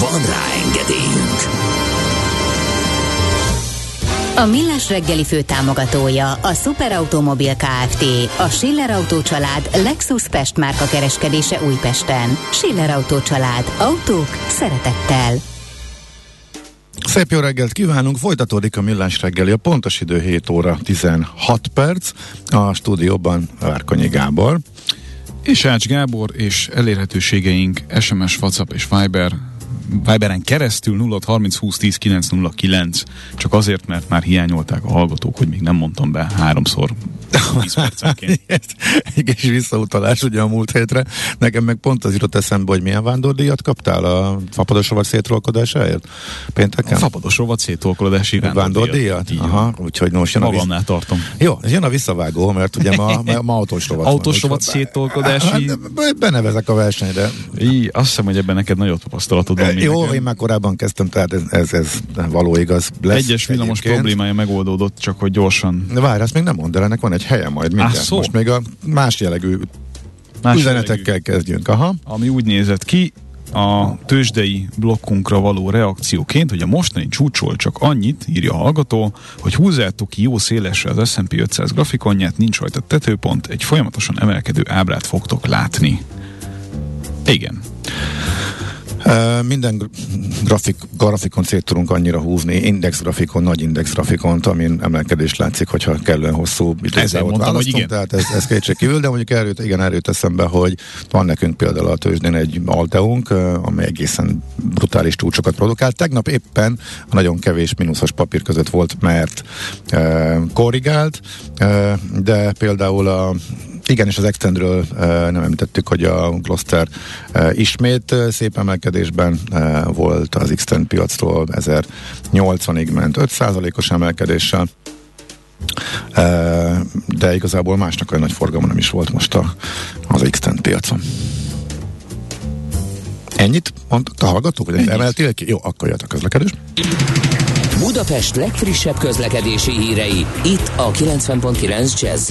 Van rá engedélyünk! A Millás reggeli fő támogatója a Superautomobil KFT, a Schiller Autó család Lexus Pest márka kereskedése Újpesten. Schiller Autó család. Autók szeretettel. Szép jó reggelt kívánunk, folytatódik a Millás reggeli, a pontos idő 7 óra 16 perc, a stúdióban Várkonyi Gábor. És Ács Gábor, és elérhetőségeink SMS, WhatsApp és Viber Viberen keresztül 0 30 20 10 909. Csak azért, mert már hiányolták a hallgatók, hogy még nem mondtam be háromszor 10 percenként. Egy kis visszautalás ugye a múlt hétre. Nekem meg pont az jutott eszembe, hogy milyen vándordíjat kaptál a fapados vagy szétrolkodásáért? Pénteken? Fapados rovat széttolkodási Vándordíjat? Aha, úgyhogy most jön a. Magamnál tartom. Jó, jön a visszavágó, mert ugye ma, ma, ma autós rovat Autós rovat. Hát, be- benevezek a versenyre. Így, azt hiszem, hogy ebben neked nagyobb tapasztalatod van. Mint Jó, nekem. én már korábban kezdtem, tehát ez, ez, ez való igaz lesz. Egyes villamos egyébként. problémája megoldódott, csak hogy gyorsan. De várj, azt még nem mondd el, ennek van egy helye majd mindjárt. szó? Most még a más jellegű Más üzenetekkel jellegű. kezdjünk. Aha. ami úgy nézett ki, a tőzsdei blokkunkra való reakcióként, hogy a mostani csúcsol csak annyit, írja a hallgató, hogy húzzátok ki jó szélesre az S&P 500 grafikonját, nincs rajta tetőpont, egy folyamatosan emelkedő ábrát fogtok látni. Igen. Minden gr- grafik, grafikon szét tudunk annyira húzni, index grafikon, nagy index grafikont, amin emelkedés látszik, hogyha kellően hosszú hogy választunk, igen. tehát ez, ez kétség kívül, de mondjuk erőt, igen, erőt eszembe, hogy van nekünk például a tőzsdén egy Alteunk, amely egészen brutális csúcsokat produkál. Tegnap éppen a nagyon kevés mínuszos papír között volt, mert uh, korrigált, uh, de például a igen, és az Extendről nem említettük, hogy a Gloster uh, ismét szép emelkedésben volt az Extend piacról 1080-ig ment 5%-os emelkedéssel. De igazából másnak olyan nagy forgalma nem is volt most a, az Extend piacon. Ennyit mondtak a hallgatók, hogy Ennyit. emeltél ki? Jó, akkor jött a közlekedés. Budapest legfrissebb közlekedési hírei, itt a 90.9 jazz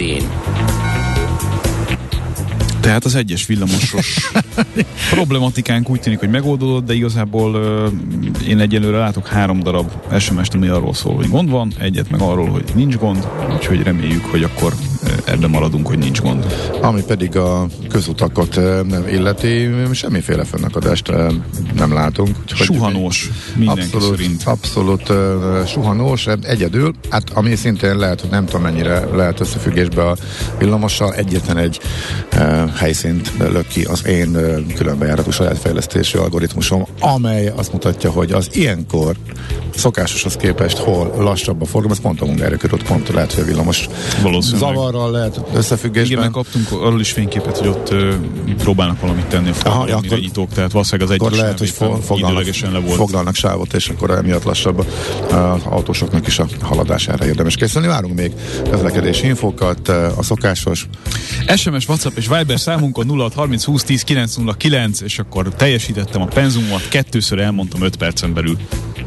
Tehát az egyes villamosos problematikánk úgy tűnik, hogy megoldódott, de igazából ö, én egyelőre látok három darab SMS-t, ami arról szól, hogy gond van, egyet meg arról, hogy nincs gond, úgyhogy reméljük, hogy akkor ebben maradunk, hogy nincs gond. Ami pedig a közutakat ö, illeti, semmiféle fennakadást ö, nem látunk. Úgyhogy Suhanós, mindenki abszolút, szerint. Abszolút uh, suhanós, egyedül, hát ami szintén lehet, hogy nem tudom mennyire lehet összefüggésbe a villamossal, egyetlen egy helyszínt lök ki az én különbejáratú saját fejlesztési algoritmusom, amely azt mutatja, hogy az ilyenkor szokásoshoz képest hol lassabb a forgalom, ez pont a Hungária körút, pont lehet, hogy a villamos Valószínűleg. Zavarral lehet Igen, összefüggésben. meg kaptunk arról is fényképet, hogy ott ö, próbálnak valamit tenni a ja, akkor- irányítók, tehát valószínűleg az akkor egyes lehet, hogy fo- foglalnak, le volt. foglalnak sávot, és akkor emiatt lassabb az autósoknak is a haladására érdemes készülni. Várunk még közlekedési infókat, a szokásos. SMS, WhatsApp és Viber számunkon 0630 20 10 909, és akkor teljesítettem a penzumomat, kettőször elmondtam 5 percen belül.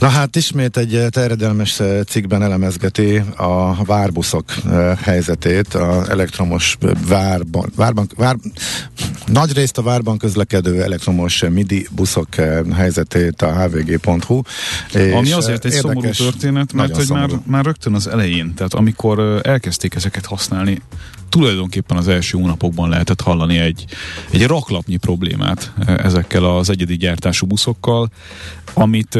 Na hát ismét egy eh, terjedelmes eh, cikkben elemezgeti a várbuszok eh, helyzetét, az elektromos várban, várban, vár, nagy részt a várban közlekedő elektromos MIDI buszok helyzetét a hvg.hu. Ami azért egy eh, szomorú érdekes, történet, mert hogy már, szomorú. már rögtön az elején, tehát amikor elkezdték ezeket használni, tulajdonképpen az első hónapokban lehetett hallani egy, egy raklapnyi problémát ezekkel az egyedi gyártású buszokkal, amit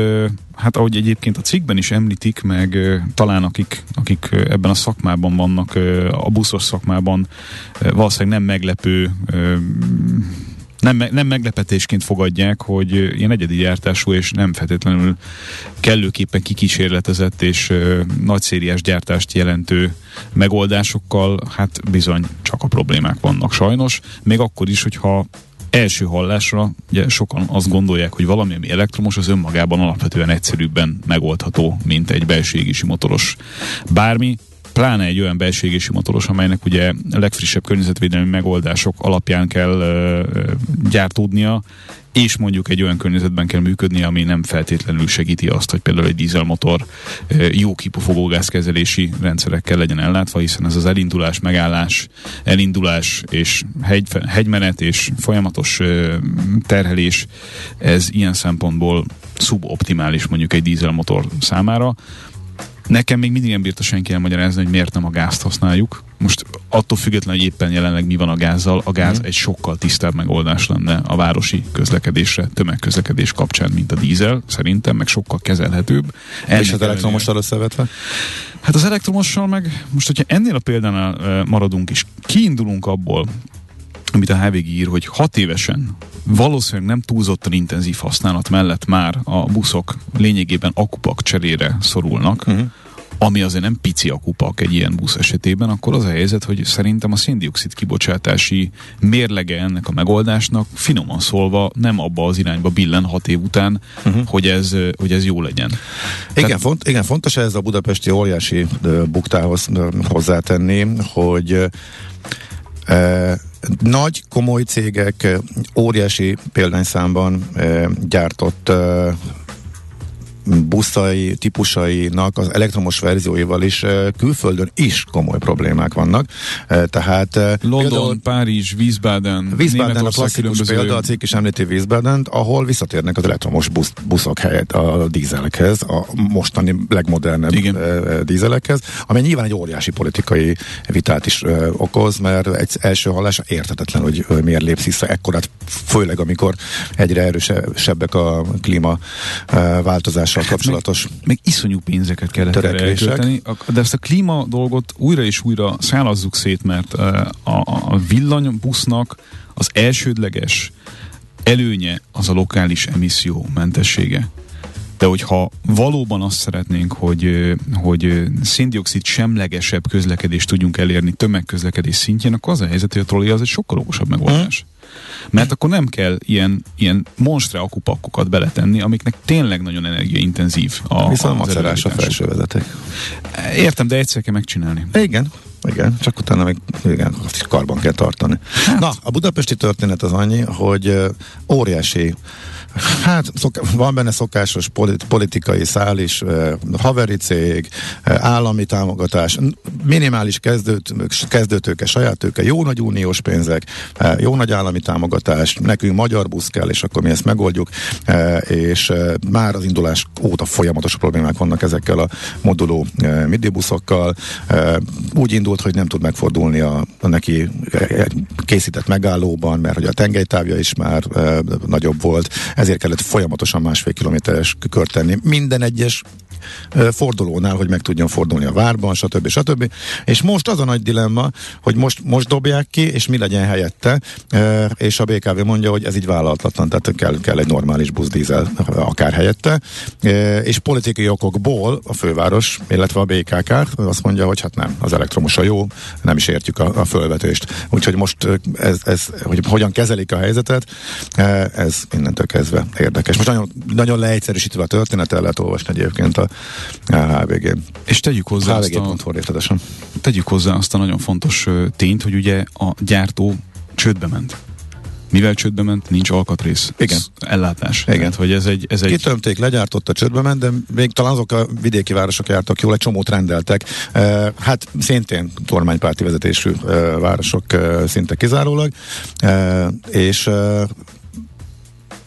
hát ahogy egyébként a cikkben is említik, meg talán akik, akik ebben a szakmában vannak, a buszos szakmában valószínűleg nem meglepő nem, nem meglepetésként fogadják, hogy ilyen egyedi gyártású és nem feltétlenül kellőképpen kikísérletezett és ö, nagyszériás gyártást jelentő megoldásokkal, hát bizony csak a problémák vannak sajnos. Még akkor is, hogyha első hallásra ugye sokan azt gondolják, hogy valami, ami elektromos, az önmagában alapvetően egyszerűbben megoldható, mint egy belső égési motoros. Bármi, pláne egy olyan belső égési motoros, amelynek ugye legfrissebb környezetvédelmi megoldások alapján kell gyártódnia, és mondjuk egy olyan környezetben kell működnie, ami nem feltétlenül segíti azt, hogy például egy dízelmotor jó kipufogó gázkezelési rendszerekkel legyen ellátva, hiszen ez az elindulás, megállás, elindulás és hegy, hegymenet és folyamatos terhelés, ez ilyen szempontból szuboptimális mondjuk egy dízelmotor számára. Nekem még mindig nem bírta senki elmagyarázni, hogy miért nem a gázt használjuk. Most attól függetlenül, hogy éppen jelenleg mi van a gázzal, a gáz egy sokkal tisztább megoldás lenne a városi közlekedésre, tömegközlekedés kapcsán, mint a dízel, szerintem, meg sokkal kezelhetőbb. És Ennek az ellenére- elektromossal összevetve? Hát az elektromossal meg, most hogyha ennél a példánál ö, maradunk és kiindulunk abból, amit a HVG ír, hogy hat évesen valószínűleg nem túlzottan intenzív használat mellett már a buszok lényegében akupak cserére szorulnak, uh-huh. ami azért nem pici akupak egy ilyen busz esetében, akkor az a helyzet, hogy szerintem a széndiokszid kibocsátási mérlege ennek a megoldásnak finoman szólva nem abba az irányba billen hat év után, uh-huh. hogy, ez, hogy ez jó legyen. Igen, font, igen, fontos ez a budapesti óriási buktához hozzátenni, hogy nagy, komoly cégek óriási példányszámban gyártott buszai, típusainak az elektromos verzióival is külföldön is komoly problémák vannak. Tehát London, például- Párizs, Wiesbaden, Wiesbaden a klasszikus példa, a cikk is említi wiesbaden ahol visszatérnek az elektromos busz, buszok helyett a dízelekhez, a mostani legmodernebb Igen. Dízelekhez, ami nyilván egy óriási politikai vitát is okoz, mert egy első hallásra érthetetlen, hogy miért lépsz vissza ekkorát, főleg amikor egyre erősebbek a klíma ö, változással kapcsolatos. meg iszonyú pénzeket kellett elkölteni. De ezt a klíma dolgot újra és újra szálazzuk szét, mert a, a, villanybusznak az elsődleges előnye az a lokális emisszió mentessége. De hogyha valóban azt szeretnénk, hogy, hogy széndiokszid semlegesebb közlekedést tudjunk elérni tömegközlekedés szintjén, akkor az a helyzet, hogy a trolli az egy sokkal okosabb megoldás. Mert akkor nem kell ilyen, ilyen monstre akupakkokat beletenni, amiknek tényleg nagyon energiaintenzív a, Viszont az macerás a felső vezeték. Értem, de egyszer kell megcsinálni. Igen, igen, csak utána még igen, karban kell tartani. Hát. Na, a budapesti történet az annyi, hogy óriási Hát szok, van benne szokásos polit, politikai szál is, eh, haveri cég, eh, állami támogatás, minimális kezdőt, kezdőtőke, saját tőke, jó nagy uniós pénzek, eh, jó nagy állami támogatás, nekünk magyar busz kell, és akkor mi ezt megoldjuk, eh, és eh, már az indulás óta folyamatos problémák vannak ezekkel a moduló eh, midibuszokkal. Eh, úgy indult, hogy nem tud megfordulni a, a neki eh, készített megállóban, mert hogy a tengelytávja is már eh, nagyobb volt, ezért kellett folyamatosan másfél kilométeres kört tenni. Minden egyes fordulónál, hogy meg tudjon fordulni a várban, stb. stb. És most az a nagy dilemma, hogy most, most dobják ki, és mi legyen helyette, és a BKV mondja, hogy ez így vállalhatatlan, tehát kell, kell egy normális buszdízel akár helyette, és politikai okokból a főváros, illetve a BKK azt mondja, hogy hát nem, az elektromos a jó, nem is értjük a, a fölvetést. Úgyhogy most ez, ez, hogy hogyan kezelik a helyzetet, ez innentől kezdve érdekes. Most nagyon, nagyon leegyszerűsítve a történet, el lehet olvasni egyébként a, a HVG. És tegyük hozzá, azt a, részletesen. tegyük hozzá azt a nagyon fontos tényt, hogy ugye a gyártó csődbe ment. Mivel csődbe ment, nincs alkatrész. Igen. Ellátás. Igen. Tehát, hogy ez egy, ez egy Kitömték, legyártotta, csődbe ment, de még talán azok a vidéki városok jártak jól, egy csomót rendeltek. E, hát szintén kormánypárti vezetésű e, városok e, szinte kizárólag, e, és e,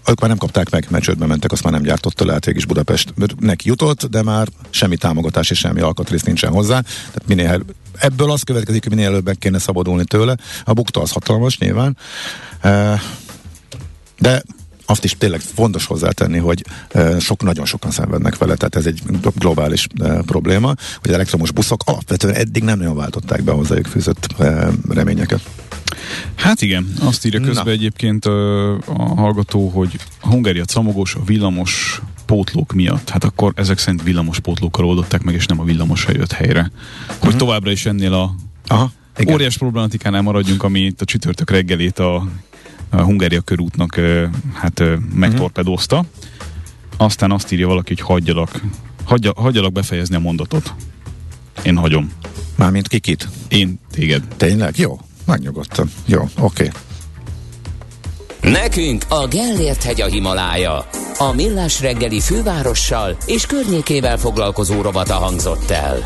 ők már nem kapták meg, mert csődbe mentek, azt már nem gyártotta le, hát is Budapest neki jutott, de már semmi támogatás és semmi alkatrész nincsen hozzá. Tehát minél ebből az következik, hogy minél előbb kéne szabadulni tőle. A bukta az hatalmas nyilván. E, de azt is tényleg fontos hozzátenni, hogy sok, nagyon sokan szenvednek vele, tehát ez egy globális probléma, hogy az elektromos buszok alapvetően eddig nem nagyon váltották be hozzájuk fűzött reményeket. Hát igen, azt írja közben Na. egyébként a hallgató, hogy a Hungária camogos a villamos pótlók miatt. Hát akkor ezek szerint villamos pótlókkal oldották meg, és nem a villamos jött helyre. Hogy továbbra is ennél a Aha, igen. óriás problematikánál maradjunk, ami itt a csütörtök reggelét a, a Hungária körútnak hát megtorpedózta. Aztán azt írja valaki, hogy hagyjalak, hagyja, hagyjalak befejezni a mondatot. Én hagyom. Mármint kikit? Én téged. Tényleg? Jó, megnyugodtan. Jó, oké. Okay. Nekünk a Gellért hegy a Himalája. A Millás reggeli fővárossal és környékével foglalkozó rovata hangzott el.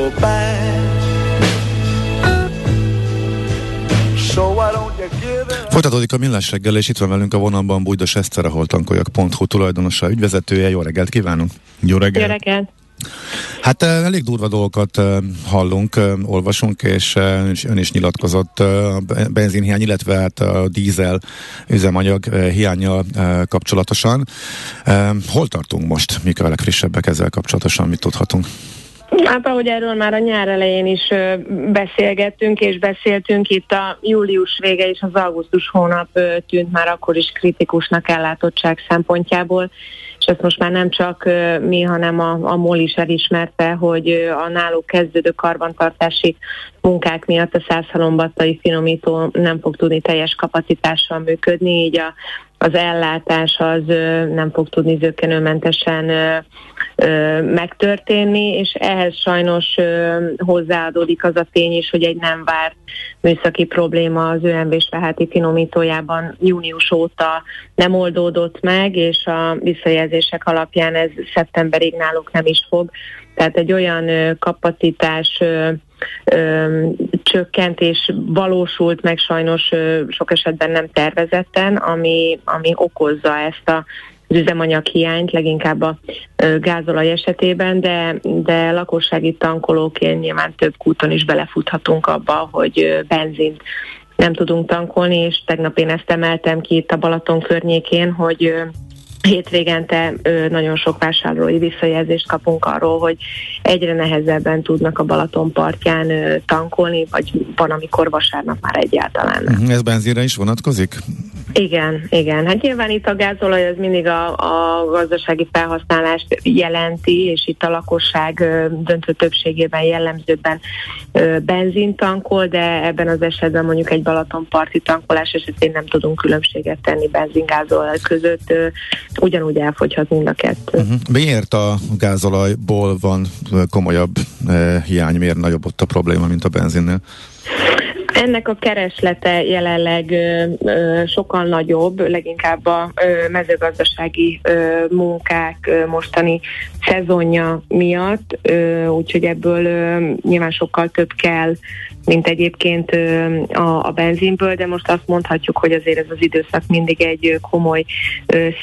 So bad. So why don't you give it up? Folytatódik a millás reggel, és itt van velünk a vonalban Bújdos Eszter, ahol tankoljak.hu tulajdonosa, ügyvezetője. Jó reggelt kívánunk! Jó reggel. Jó reggelt! Hát eh, elég durva dolgokat eh, hallunk, eh, olvasunk, és ön is nyilatkozott a benzinhiány, illetve hát a dízel üzemanyag hiányjal kapcsolatosan. Hol tartunk most? Mik a legfrissebbek ezzel kapcsolatosan? Mit tudhatunk? Hát ahogy erről már a nyár elején is beszélgettünk és beszéltünk, itt a július vége és az augusztus hónap tűnt már akkor is kritikusnak ellátottság szempontjából, és ezt most már nem csak mi, hanem a, a MOL is elismerte, hogy a náluk kezdődő karbantartási munkák miatt a százhalombattai finomító nem fog tudni teljes kapacitással működni, így a az ellátás az nem fog tudni zökkenőmentesen megtörténni, és ehhez sajnos hozzáadódik az a tény is, hogy egy nem várt műszaki probléma az ÖMV Sveháti finomítójában június óta nem oldódott meg, és a visszajelzések alapján ez szeptemberig náluk nem is fog. Tehát egy olyan kapacitás csökkentés valósult meg sajnos sok esetben nem tervezetten, ami, ami okozza ezt a az üzemanyag hiányt, leginkább a gázolaj esetében, de, de lakossági tankolóként nyilván több kúton is belefuthatunk abba, hogy benzint nem tudunk tankolni, és tegnap én ezt emeltem ki itt a Balaton környékén, hogy hétvégente ö, nagyon sok vásárlói visszajelzést kapunk arról, hogy egyre nehezebben tudnak a Balaton partján ö, tankolni, vagy van, amikor vasárnap már egyáltalán nem. Ez benzinre is vonatkozik? Igen, igen. Hát nyilván itt a gázolaj az mindig a, a gazdasági felhasználást jelenti, és itt a lakosság ö, döntő többségében jellemzőben ö, benzin tankol, de ebben az esetben mondjuk egy Balatonparti tankolás esetén nem tudunk különbséget tenni benzingázolaj között. Ö, ugyanúgy elfogyhat mind a kettő. Uh-huh. Miért a gázolajból van komolyabb eh, hiány, miért nagyobb ott a probléma, mint a benzinnél? Ennek a kereslete jelenleg ö, ö, sokkal nagyobb, leginkább a ö, mezőgazdasági ö, munkák ö, mostani szezonja miatt, ö, úgyhogy ebből ö, nyilván sokkal több kell mint egyébként a, a benzinből, de most azt mondhatjuk, hogy azért ez az időszak mindig egy komoly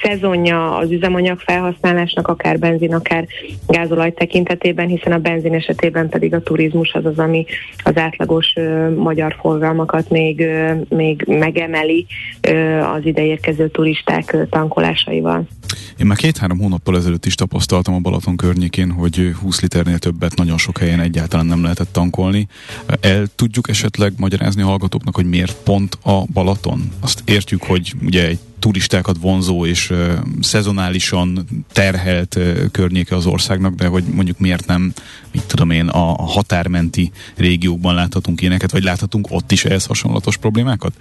szezonja az üzemanyag felhasználásnak, akár benzin, akár gázolaj tekintetében, hiszen a benzin esetében pedig a turizmus az az, ami az átlagos magyar forgalmakat még, még megemeli az ideérkező turisták tankolásaival. Én már két-három hónappal ezelőtt is tapasztaltam a Balaton környékén, hogy 20 liternél többet nagyon sok helyen egyáltalán nem lehetett tankolni. El tudjuk esetleg magyarázni a hallgatóknak, hogy miért pont a Balaton? Azt értjük, hogy ugye egy turistákat vonzó és uh, szezonálisan terhelt uh, környéke az országnak, de hogy mondjuk miért nem, mit tudom én, a, határmenti régiókban láthatunk ilyeneket, vagy láthatunk ott is ehhez hasonlatos problémákat?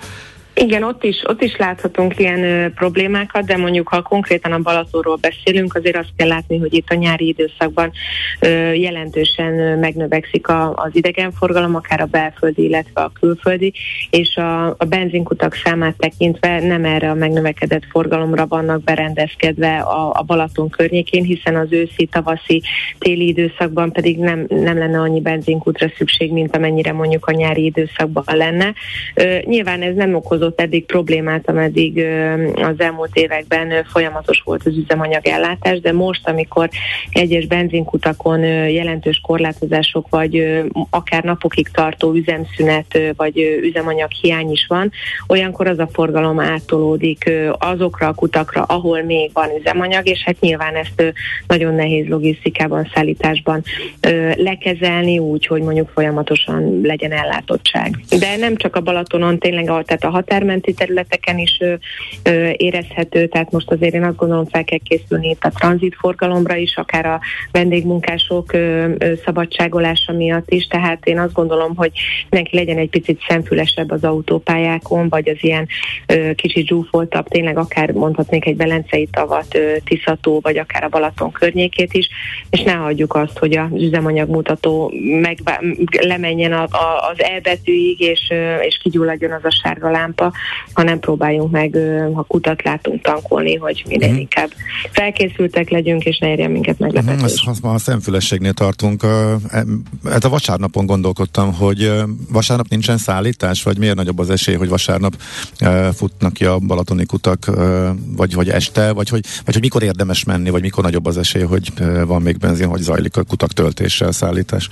Igen, ott is, ott is láthatunk ilyen ö, problémákat, de mondjuk ha konkrétan a Balatonról beszélünk, azért azt kell látni, hogy itt a nyári időszakban ö, jelentősen ö, megnövekszik a, az idegenforgalom, akár a belföldi, illetve a külföldi, és a, a benzinkutak számát tekintve nem erre a megnövekedett forgalomra vannak berendezkedve a, a Balaton környékén, hiszen az őszi, tavaszi, téli időszakban pedig nem, nem lenne annyi benzinkutra szükség, mint amennyire mondjuk a nyári időszakban lenne. Ö, nyilván ez nem okozott okozott eddig problémát, ameddig az elmúlt években folyamatos volt az üzemanyagellátás, de most, amikor egyes benzinkutakon jelentős korlátozások, vagy akár napokig tartó üzemszünet, vagy üzemanyag hiány is van, olyankor az a forgalom átolódik azokra a kutakra, ahol még van üzemanyag, és hát nyilván ezt nagyon nehéz logisztikában, szállításban lekezelni úgy, hogy mondjuk folyamatosan legyen ellátottság. De nem csak a Balatonon, tényleg tehát a határ határmenti területeken is érezhető, tehát most azért én azt gondolom fel kell készülni itt a tranzitforgalomra is, akár a vendégmunkások szabadságolása miatt is, tehát én azt gondolom, hogy mindenki legyen egy picit szemfülesebb az autópályákon, vagy az ilyen kicsit zsúfoltabb, tényleg akár mondhatnék egy Belencei tavat, Tiszató, vagy akár a Balaton környékét is, és ne hagyjuk azt, hogy az üzemanyagmutató meg, lemenjen a, a, az E betűig, és, és kigyulladjon az a sárga lámpa, városokba, hanem próbáljunk meg, ha kutat látunk tankolni, hogy minél uh-huh. inkább felkészültek legyünk, és ne érjen minket meglepetés. Uh-huh, ezt, a szemfülességnél tartunk. Hát a vasárnapon gondolkodtam, hogy vasárnap nincsen szállítás, vagy miért nagyobb az esély, hogy vasárnap futnak ki a balatoni kutak, vagy, vagy este, vagy hogy, vagy hogy mikor érdemes menni, vagy mikor nagyobb az esély, hogy van még benzin, hogy zajlik a kutak töltéssel szállítás?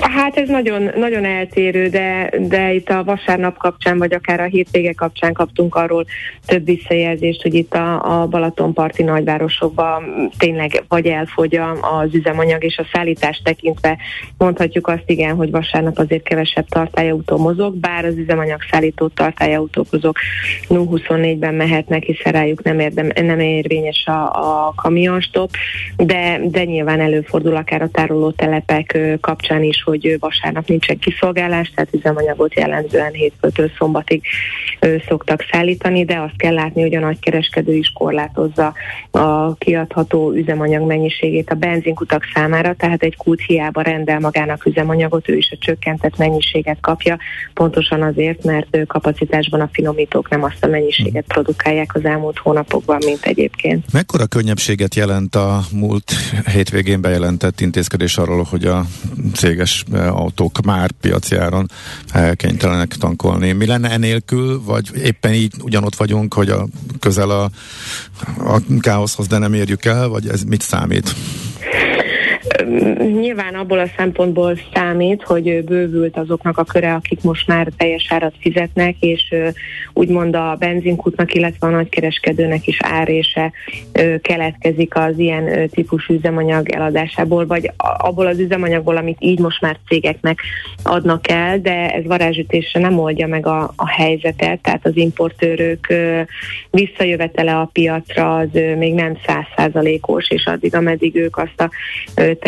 Hát ez nagyon, nagyon eltérő, de, de itt a vasárnap kapcsán, vagy akár a hétvége kapcsán kaptunk arról több visszajelzést, hogy itt a, a Balatonparti nagyvárosokban tényleg vagy elfogy az üzemanyag és a szállítást tekintve mondhatjuk azt igen, hogy vasárnap azért kevesebb tartályautó mozog, bár az üzemanyag szállító tartályautó azok 0-24-ben mehetnek, hiszen rájuk nem, érdem, nem érvényes a, a kamionstop, de, de nyilván előfordul akár a tárolótelepek kapcsán is, hogy vasárnap nincsen kiszolgálás, tehát üzemanyagot jellemzően hétfőtől szombatig szoktak szállítani, de azt kell látni, hogy a nagykereskedő is korlátozza a kiadható üzemanyag mennyiségét a benzinkutak számára, tehát egy kút hiába rendel magának üzemanyagot, ő is a csökkentett mennyiséget kapja, pontosan azért, mert kapacitásban a finomítók nem azt a mennyiséget produkálják az elmúlt hónapokban, mint egyébként. Mekkora könnyebbséget jelent a múlt hétvégén bejelentett intézkedés arról, hogy a céges autók már piaci áron kénytelenek tankolni? Mi lenne enélkül, vagy éppen így ugyanott vagyunk, hogy a közel a, a káoszhoz, de nem érjük el, vagy ez mit számít? Nyilván abból a szempontból számít, hogy bővült azoknak a köre, akik most már teljes árat fizetnek, és úgymond a benzinkutnak, illetve a nagykereskedőnek is árése keletkezik az ilyen típusú üzemanyag eladásából, vagy abból az üzemanyagból, amit így most már cégeknek adnak el, de ez varázsütésre nem oldja meg a, a helyzetet, tehát az importőrök visszajövetele a piacra az még nem százszázalékos, és addig, ameddig ők azt a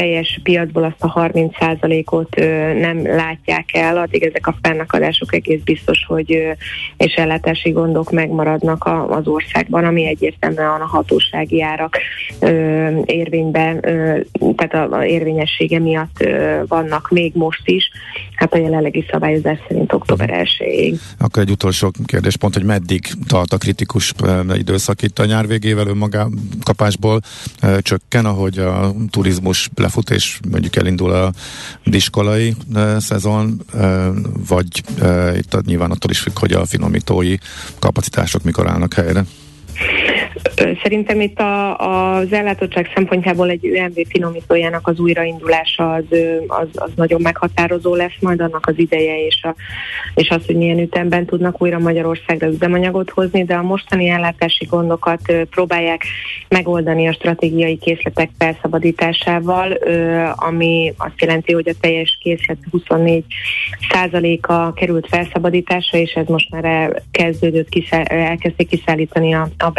teljes piacból azt a 30%-ot nem látják el, addig ezek a fennakadások egész biztos, hogy és ellátási gondok megmaradnak az országban, ami egyértelműen a hatósági árak érvényben, tehát a érvényessége miatt vannak még most is, hát a jelenlegi szabályozás szerint október 1 Akkor egy utolsó kérdés pont, hogy meddig tart a kritikus időszak itt a nyár végével önmagakapásból csökken, ahogy a turizmus lefut, és mondjuk elindul a diskolai szezon, vagy itt nyilván attól is függ, hogy a finomítói kapacitások mikor állnak helyre? Szerintem itt a, az ellátottság szempontjából egy ÖMV finomítójának az újraindulása az, az, az nagyon meghatározó lesz, majd annak az ideje és, a, és az, hogy milyen ütemben tudnak újra Magyarországra üzemanyagot hozni, de a mostani ellátási gondokat próbálják megoldani a stratégiai készletek felszabadításával, ami azt jelenti, hogy a teljes készlet 24 százaléka került felszabadításra, és ez most már elkezdődött, elkezdték kiszállítani a, a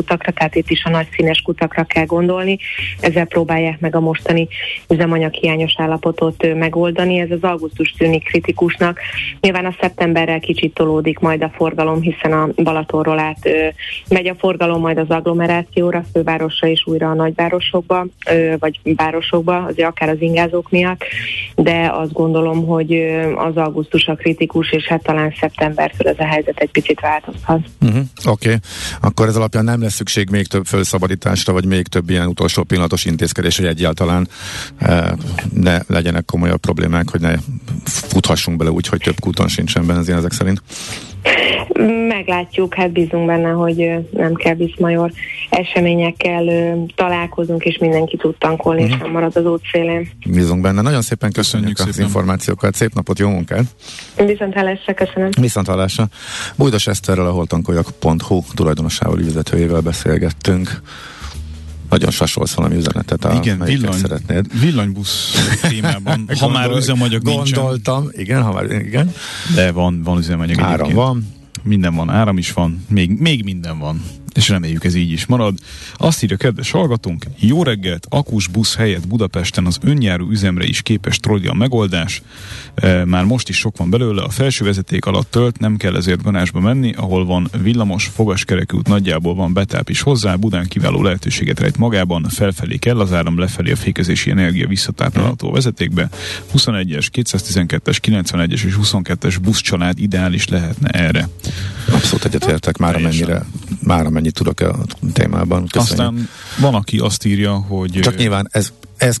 benzinkutakra, tehát itt is a nagy színes kutakra kell gondolni. Ezzel próbálják meg a mostani üzemanyag hiányos állapotot megoldani. Ez az augusztus tűnik kritikusnak. Nyilván a szeptemberrel kicsit tolódik majd a forgalom, hiszen a Balatonról át megy a forgalom majd az agglomerációra, fővárosra és újra a nagyvárosokba, vagy városokba, azért akár az ingázók miatt, de azt gondolom, hogy az augusztus a kritikus, és hát talán szeptembertől ez a helyzet egy picit változhat. Uh-huh. Oké, okay. akkor ez alapján nem lesz szükség még több felszabadításra, vagy még több ilyen utolsó pillanatos intézkedés, hogy egyáltalán e, ne legyenek komolyabb problémák, hogy ne futhassunk bele úgy, hogy több kúton sincsen benzin ezek szerint? Meglátjuk, hát bízunk benne, hogy nem kell viszmajor eseményekkel találkozunk, és mindenki tud tankolni, uh-huh. és nem marad az útszélén. Bízunk benne. Nagyon szépen köszönjük, köszönjük az szépen. információkat. Szép napot, jó munkát! Viszont hallásra, köszönöm. Viszont hallásra. Bújdos Eszterrel a holtankoljak.hu tulajdonosával, ügyvezetőjével beszélgettünk. Nagyon sasolsz valami üzenetet, a, igen, villany, szeretnéd. Villanybusz témában, ha már üzemanyag Gondoltam, nincsen. igen, ha már, igen. De van, van üzemanyag Áram van. Minden van, áram is van, még, még minden van. És reméljük ez így is marad. Azt írja kedves hallgatónk, jó reggelt, akus busz helyett Budapesten az önjáró üzemre is képes trolli a megoldás. E, már most is sok van belőle, a felső vezeték alatt tölt, nem kell ezért ganásba menni, ahol van villamos, fogaskerekű út, nagyjából van betáp is hozzá, Budán kiváló lehetőséget rejt magában, felfelé kell az áram, lefelé a fékezési energia visszatáplálható vezetékbe. 21-es, 212-es, 91-es és 22-es buszcsalád ideális lehetne erre. Abszolút egyetértek már amennyire, már amennyit tudok a témában. Köszönjük. Aztán van, aki azt írja, hogy... Csak nyilván ez, ez,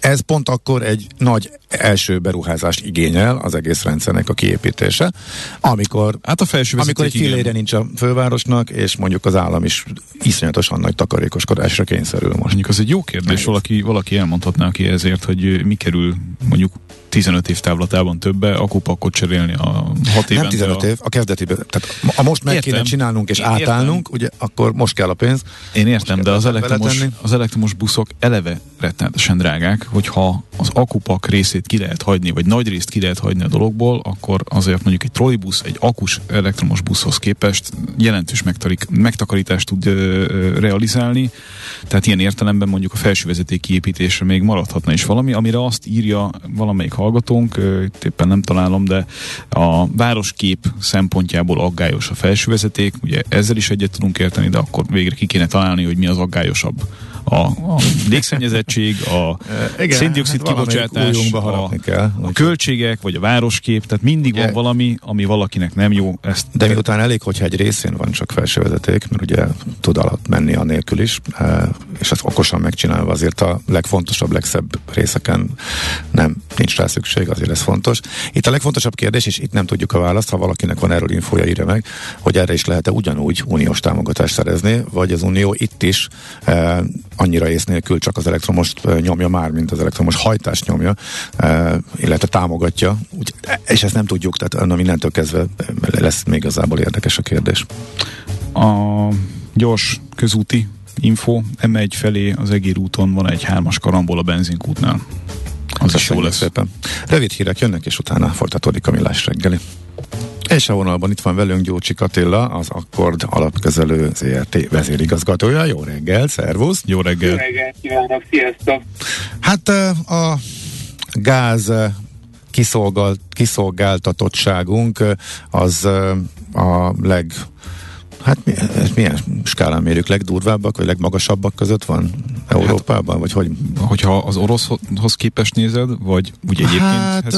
ez pont akkor egy nagy első beruházást igényel az egész rendszernek a kiépítése, amikor, hát a felső amikor egy filére nincs a fővárosnak, és mondjuk az állam is iszonyatosan nagy takarékoskodásra kényszerül most. Mondjuk az egy jó kérdés, valaki, valaki elmondhatná ki ezért, hogy mi kerül mondjuk 15 év távlatában többe akupakot cserélni a 6 éven. Nem 15 év, a kezdetében. Tehát a most meg értem. kéne csinálnunk és Én átállnunk, értem. ugye akkor most kell a pénz. Én értem, de az elektromos, az elektromos buszok eleve rettenetesen drágák, hogyha az akupak részét ki lehet hagyni, vagy nagy részt ki lehet hagyni a dologból, akkor azért mondjuk egy trollibusz, egy akus elektromos buszhoz képest jelentős megtarik, megtakarítást tud ö, ö, realizálni. Tehát ilyen értelemben mondjuk a felsővezeték kiépítésre még maradhatna is valami, amire azt írja valamelyik hallgatónk, itt éppen nem találom, de a városkép szempontjából aggályos a felsővezeték, ugye ezzel is egyet tudunk érteni, de akkor végre ki kéne találni, hogy mi az aggályosabb a, a légszennyezettség, a széndiokszid hát kibocsátás, a, kell, a költségek, vagy a városkép, tehát mindig ugye, van valami, ami valakinek nem jó. Ezt de miután elég, hogyha egy részén van csak felsővezeték, mert ugye tud alatt menni a nélkül is, és ezt okosan megcsinálva azért a legfontosabb, legszebb részeken nem nincs rá szükség, azért ez fontos. Itt a legfontosabb kérdés, és itt nem tudjuk a választ, ha valakinek van erről infója, írja meg, hogy erre is lehet-e ugyanúgy uniós támogatást szerezni, vagy az unió itt is e, annyira ész nélkül csak az elektromos nyomja már, mint az elektromos hajtást nyomja, e, illetve támogatja, úgy, és ezt nem tudjuk, tehát na, mindentől kezdve lesz még igazából érdekes a kérdés. A gyors közúti info, M1 felé az Egér úton van egy hármas karambol a benzinkútnál. Az is jó lesz. Szépen. Rövid hírek jönnek, és utána folytatódik a millás reggeli. És a vonalban itt van velünk Gyócsik Attila, az Akkord alapkezelő ZRT vezérigazgatója. Jó reggel, szervusz! Jó reggel! Jó reggel kívánok, sziasztok! Hát a gáz kiszolgált, kiszolgáltatottságunk az a leg Hát mi, milyen skálán mérjük? Legdurvábbak, vagy legmagasabbak között van Európában? Hát, vagy hogy? Hogyha az oroszhoz képest nézed, vagy úgy egyébként hát,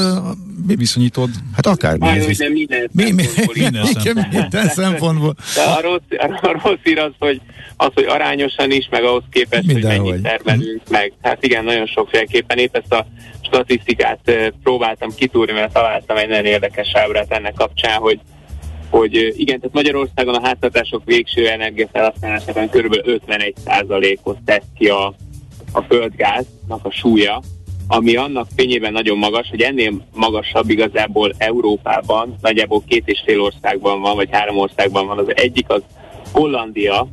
mi viszonyítod? Hát akár mi. Visz... Nem minden mi, mi, minden, szempontból. minden szempontból. De a rossz, a rossz ír az, hogy, az, hogy arányosan is, meg ahhoz képest, minden hogy mennyit termelünk, meg. Hát igen, nagyon sokféleképpen. Épp ezt a statisztikát próbáltam kitúrni, mert találtam egy nagyon érdekes ábrát ennek kapcsán, hogy hogy igen, tehát Magyarországon a háztartások végső energiafelhasználásában kb. 51%-ot tesz ki a, a földgáznak a súlya, ami annak fényében nagyon magas, hogy ennél magasabb igazából Európában, nagyjából két és fél országban van, vagy három országban van. Az egyik az Hollandia,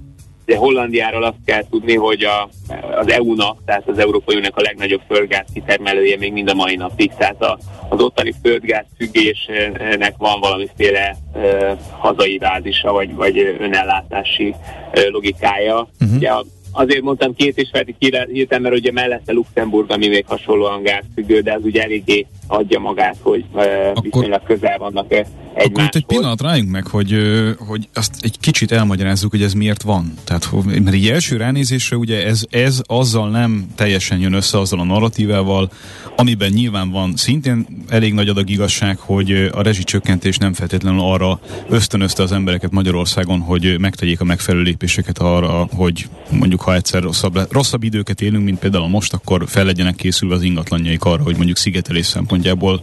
de Hollandiáról azt kell tudni, hogy a, az EU-nak, tehát az Európai Uniónak a legnagyobb földgáz kitermelője még mind a mai napig, tehát a, az ottani földgáz függésnek van valamiféle uh, hazai bázisa, vagy, vagy önellátási uh, logikája. Uh-huh. Ugye a azért mondtam két és fél hirtelen, mert ugye mellette Luxemburg, ami még hasonlóan gázfüggő, de az ugye eléggé adja magát, hogy uh, viszonylag közel vannak egymáshoz. Akkor itt egy pillanat rájunk meg, hogy, hogy azt egy kicsit elmagyarázzuk, hogy ez miért van. Tehát, mert így első ránézésre ugye ez, ez azzal nem teljesen jön össze azzal a narratívával, amiben nyilván van szintén elég nagy adag igazság, hogy a rezsicsökkentés nem feltétlenül arra ösztönözte az embereket Magyarországon, hogy megtegyék a megfelelő lépéseket arra, hogy mondjuk ha egyszer rosszabb, rosszabb időket élünk, mint például most, akkor fel legyenek készülve az ingatlanjaik arra, hogy mondjuk szigetelés szempontjából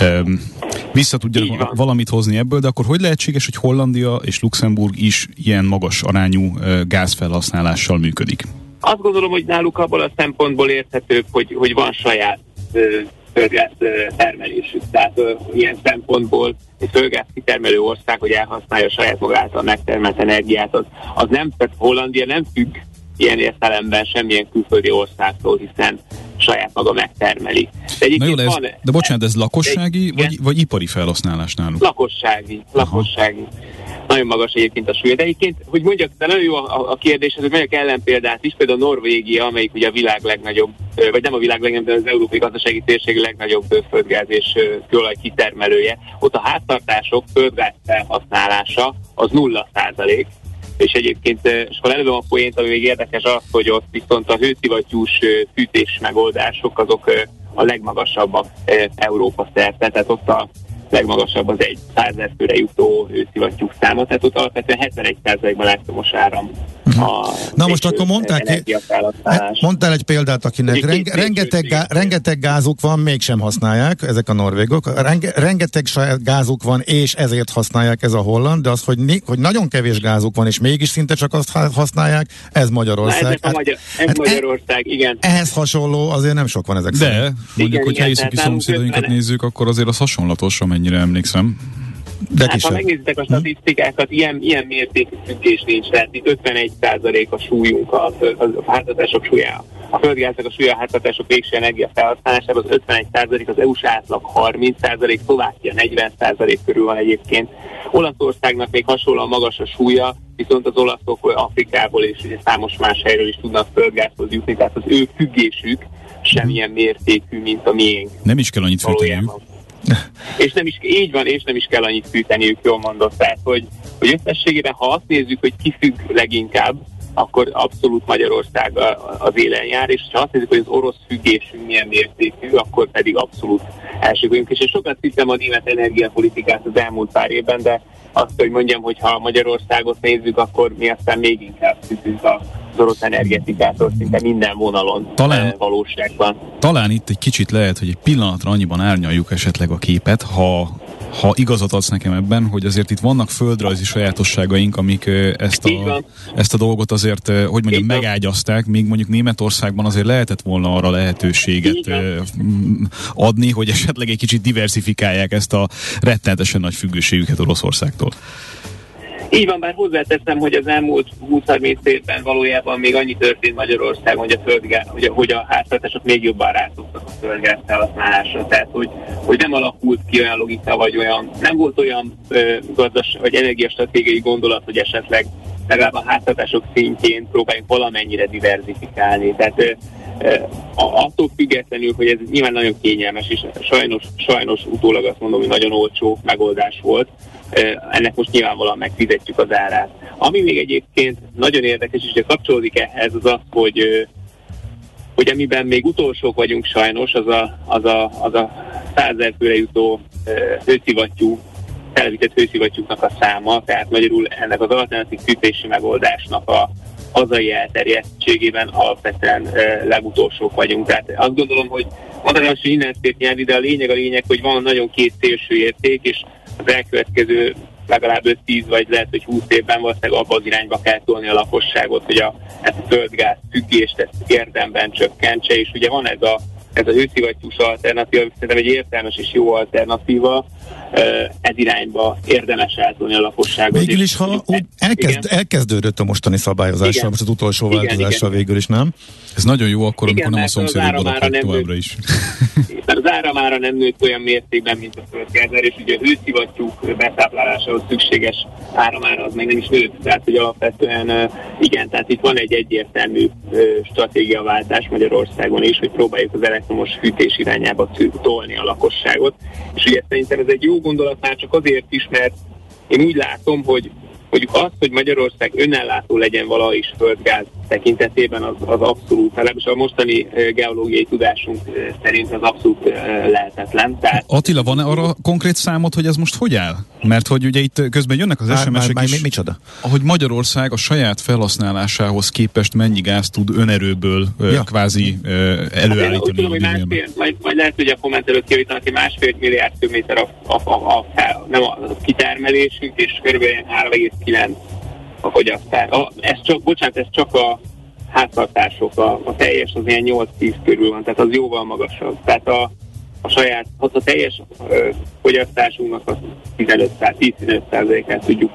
um, vissza tudjanak valamit hozni ebből, de akkor hogy lehetséges, hogy Hollandia és Luxemburg is ilyen magas arányú gázfelhasználással működik? Azt gondolom, hogy náluk abból a szempontból érthetőbb, hogy, hogy van saját földgáz termelésük. Tehát ö, ilyen szempontból egy földgáz kitermelő ország, hogy elhasználja saját magától megtermelt energiát, az, az nem, tehát Hollandia nem függ ilyen értelemben semmilyen külföldi országtól, hiszen saját maga megtermeli. De, Na jó, de, ez, van, de bocsánat, ez lakossági de, vagy, vagy ipari felhasználás náluk? Lakossági, lakossági. Aha. nagyon magas egyébként a súly. De egyébként, hogy mondjak, de nagyon jó a, a kérdés, hogy mondjak ellenpéldát is, például Norvégia, amelyik ugye a világ legnagyobb, vagy nem a világ legnagyobb, de az európai gazdasági térség legnagyobb földgáz és kőolaj kitermelője. Ott a háztartások földgáz felhasználása az nulla százalék, és egyébként, és ha előbb a poént, ami még érdekes az, hogy ott viszont a hőszivattyús fűtés megoldások azok a legmagasabbak Európa szerte, tehát ott a legmagasabb az egy 100 főre jutó szivattyúk száma, tehát ott alapvetően 71%-ban elektromos áram. Uh-huh. A Na most akkor mondták, mondtál egy példát, akinek renge, rengeteg, gá, rengeteg gázuk van, mégsem használják, ezek a norvégok, renge, rengeteg saját gázuk van, és ezért használják ez a holland, de az, hogy, hogy nagyon kevés gázuk van, és mégis szinte csak azt használják, ez Magyarország. Na, ez, hát, Magyar, ez hát Magyarország, igen. Ehhez hasonló azért nem sok van ezek De, szerint. mondjuk, hogyha északi szomszédainkat nézzük, akkor azért az hasonlatos, amennyire emlékszem. De hát, ha megnézitek a statisztikákat, ilyen, ilyen mértékű függés nincs, tehát itt 51% a súlyunk, a, a, a háztartások súlya, a földgáznak a súlya a háztartások végső energia felhasználásában az 51%, az EU-s átlag 30%, Szlovákia 40% körül van egyébként. Olaszországnak még hasonlóan magas a súlya, viszont az olaszok Afrikából és ugye számos más helyről is tudnak földgázhoz jutni, tehát az ő függésük semmilyen mértékű, mint a miénk. Nem is kell annyit fűteniük. És nem is, így van, és nem is kell annyit fűteniük, jól mondott. Tehát, hogy, hogy összességében, ha azt nézzük, hogy ki függ leginkább, akkor abszolút Magyarország az élen jár, és ha azt nézzük, hogy az orosz függésünk milyen mértékű, akkor pedig abszolút első vagyunk. És én sokat hittem a német energiapolitikát az elmúlt pár évben, de azt, hogy mondjam, hogy ha Magyarországot nézzük, akkor mi aztán még inkább függünk a az orosz energetikától szinte minden vonalon talán, eh, valóságban. Talán itt egy kicsit lehet, hogy egy pillanatra annyiban árnyaljuk esetleg a képet, ha ha igazat adsz nekem ebben, hogy azért itt vannak földrajzi sajátosságaink, amik ezt a, ezt a dolgot azért, hogy mondjam, megágyazták, míg mondjuk Németországban azért lehetett volna arra lehetőséget adni, hogy esetleg egy kicsit diversifikálják ezt a rettenetesen nagy függőségüket Oroszországtól. Így van, bár hozzáteszem, hogy az elmúlt 20-30 évben valójában még annyi történt Magyarországon, hogy a, földgáz, hogy, a, hogy a háztartások még jobban rászoktak a földgáz felhasználásra. Tehát, hogy, hogy nem alakult ki olyan logika, vagy olyan, nem volt olyan ö, gazdas, vagy energiastratégiai gondolat, hogy esetleg legalább a háztartások szintjén próbáljunk valamennyire diversifikálni. Tehát ö, attól függetlenül, hogy ez nyilván nagyon kényelmes, és sajnos, sajnos utólag azt mondom, hogy nagyon olcsó megoldás volt, ennek most nyilvánvalóan megfizetjük az árát. Ami még egyébként nagyon érdekes, és kapcsolódik ehhez, az az, hogy hogy amiben még utolsók vagyunk sajnos, az a, az a, az a százer főre jutó hőszivattyú, televített hőszivattyúknak a száma, tehát magyarul ennek az alternatív fűtési megoldásnak a hazai elterjedtségében alapvetően e, legutolsók vagyunk. Tehát azt gondolom, hogy mondanám, hogy innen szép nyelvi, de a lényeg a lényeg, hogy van nagyon két szélső érték, és az elkövetkező legalább 5-10 vagy lehet, hogy 20 évben valószínűleg abba az irányba kell tolni a lakosságot, hogy a, ezt a földgáz függést ezt érdemben csökkentse, és ugye van ez a ez a hőszivattyús alternatíva, szerintem egy értelmes és jó alternatíva, ez irányba érdemes eltolni a lakosságot. Végül is, ha úgy elkezd, elkezdődött a mostani szabályozással, most az utolsó igen, változással igen. végül is, nem? Ez nagyon jó akkor, amikor nem a szomszédok laknak továbbra is. az áramára nem nőtt olyan mértékben, mint a földgázer, és ugye a hőszivattyúk betáplálásához szükséges áramára az még nem is nőtt. Tehát, hogy alapvetően igen, tehát itt van egy egyértelmű stratégiaváltás Magyarországon is, hogy próbáljuk az elektromos fűtés irányába tolni a lakosságot. És ugye szerintem ez egy jó gondolat már csak azért is, mert én úgy látom, hogy mondjuk az, hogy Magyarország önellátó legyen vala is földgáz tekintetében az, az abszolút, legalábbis a mostani geológiai tudásunk szerint az abszolút lehetetlen. Tehát, Attila, van-e arra konkrét számot, hogy ez most hogy áll? Mert hogy ugye itt közben jönnek az SMS-ek is, mi, micsoda? hogy Magyarország a saját felhasználásához képest mennyi gáz tud önerőből ja. kvázi előállítani. Hát tudom, hogy másfél, majd, majd lehet, hogy a komment előtt kiavítanak, hogy másfél milliárd köbméter a, a, a, a, a, nem a kitermelésünk, és kb. 3,9 a fogyasztás. A, ez csak, bocsánat, ez csak a háztartások, a, a teljes, az ilyen 8-10 körül van, tehát az jóval magasabb. Tehát a, a saját, az a teljes ö, fogyasztásunknak a 15-15%-át tudjuk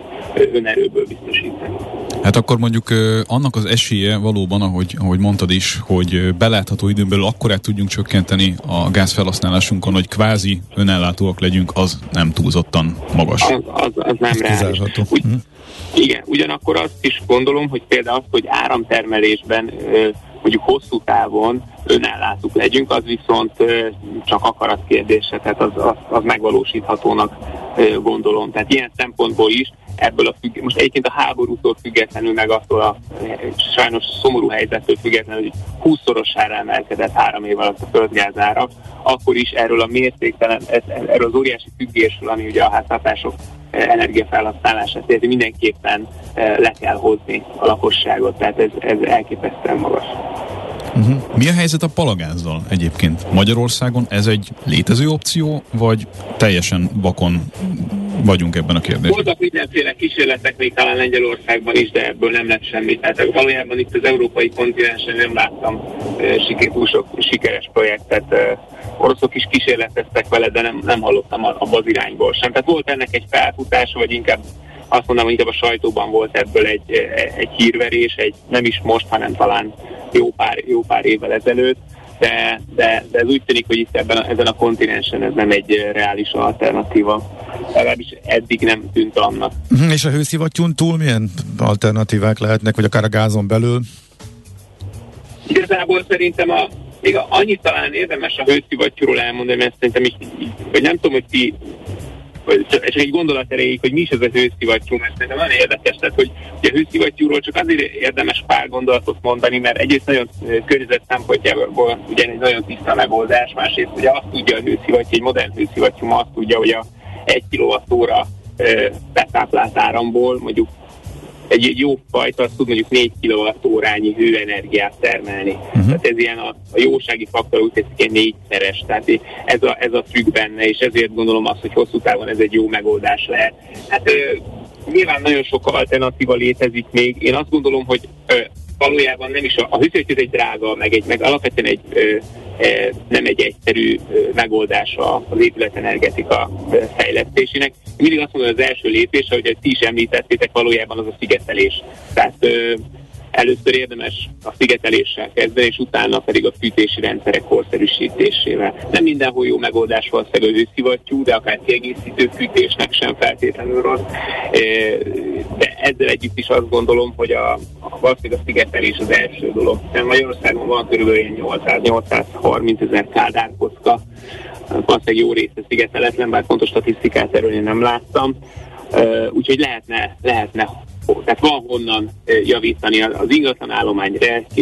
önerőből biztosítani. Hát akkor mondjuk annak az esélye valóban, ahogy, ahogy mondtad is, hogy belátható időn belül akkorát tudjunk csökkenteni a gázfelhasználásunkon, hogy kvázi önellátóak legyünk, az nem túlzottan magas. Az, az, az nem reális. Hm. Igen, ugyanakkor azt is gondolom, hogy például az, hogy áramtermelésben mondjuk hosszú távon önellátók legyünk, az viszont csak akarat kérdése, tehát az, az, az megvalósíthatónak gondolom. Tehát ilyen szempontból is ebből a függ... most egyébként a háborútól függetlenül, meg attól a sajnos szomorú helyzettől függetlenül, hogy 20-szorosára emelkedett három év alatt a földgázára, akkor is erről a mértéktelen, erről az óriási függésről, ami ugye a háztartások energiafelhasználását érti, mindenképpen le kell hozni a lakosságot, tehát ez, ez elképesztően magas. Uh-huh. Mi a helyzet a palagázzal egyébként? Magyarországon ez egy létező opció, vagy teljesen vakon vagyunk ebben a kérdésben? Voltak mindenféle kísérletek még talán Lengyelországban is, de ebből nem lett semmi. Tehát valójában itt az európai kontinensen nem láttam sok sikeres projektet. Oroszok is kísérleteztek vele, de nem, nem hallottam abban az irányból sem. Tehát volt ennek egy felfutása, vagy inkább azt mondanám, hogy inkább a sajtóban volt ebből egy, egy hírverés, egy nem is most, hanem talán jó pár, jó pár évvel ezelőtt, de, de, de ez úgy tűnik, hogy itt ebben ezen a kontinensen ez nem egy reális alternatíva. Legalábbis eddig nem tűnt annak. Uh-huh, és a hőszivattyún túl milyen alternatívák lehetnek, vagy akár a gázon belül? Igazából szerintem a, még annyit talán érdemes a hőszivattyúról elmondani, mert szerintem is, hogy nem tudom, hogy ti csak egy gondolat erejéig, hogy mi is ez a hőszivattyú, mert szerintem nagyon érdekes, tehát hogy a hőszivattyúról csak azért érdemes pár gondolatot mondani, mert egyrészt nagyon környezet szempontjából ugye egy nagyon tiszta megoldás, másrészt ugye azt tudja a hőszivattyú, egy modern hőszivattyú azt tudja, hogy a 1 kWh betáplált áramból mondjuk egy, egy jó fajta az tud mondjuk 4 kWh-órányi hőenergiát termelni. Uh-huh. Tehát ez ilyen a, a jósági faktor úgy tetszik, négyszeres. Tehát ez a, ez a trükk benne, és ezért gondolom azt, hogy hosszú távon ez egy jó megoldás lehet. Hát nyilván nagyon sok alternatíva létezik még. Én azt gondolom, hogy ö, valójában nem is a, a hűtőt egy drága, meg, egy, meg alapvetően egy ö, e, nem egy egyszerű ö, megoldása az épületenergetika fejlesztésének. Mindig azt mondom, az első lépés, ahogy ti is említettétek, valójában az a szigetelés. Tehát ö, először érdemes a szigeteléssel kezdeni, és utána pedig a fűtési rendszerek korszerűsítésével. Nem mindenhol jó megoldás van a hőszivattyú, de akár kiegészítő fűtésnek sem feltétlenül rossz. De ezzel együtt is azt gondolom, hogy a, a valószínűleg a szigetelés az első dolog. Magyarországon van körülbelül 800-830 ezer kádárkocka, valószínűleg jó része szigeteletlen, bár pontos statisztikát erről én nem láttam. Uh, úgyhogy lehetne, lehetne tehát van honnan javítani. Az ingatlan állomány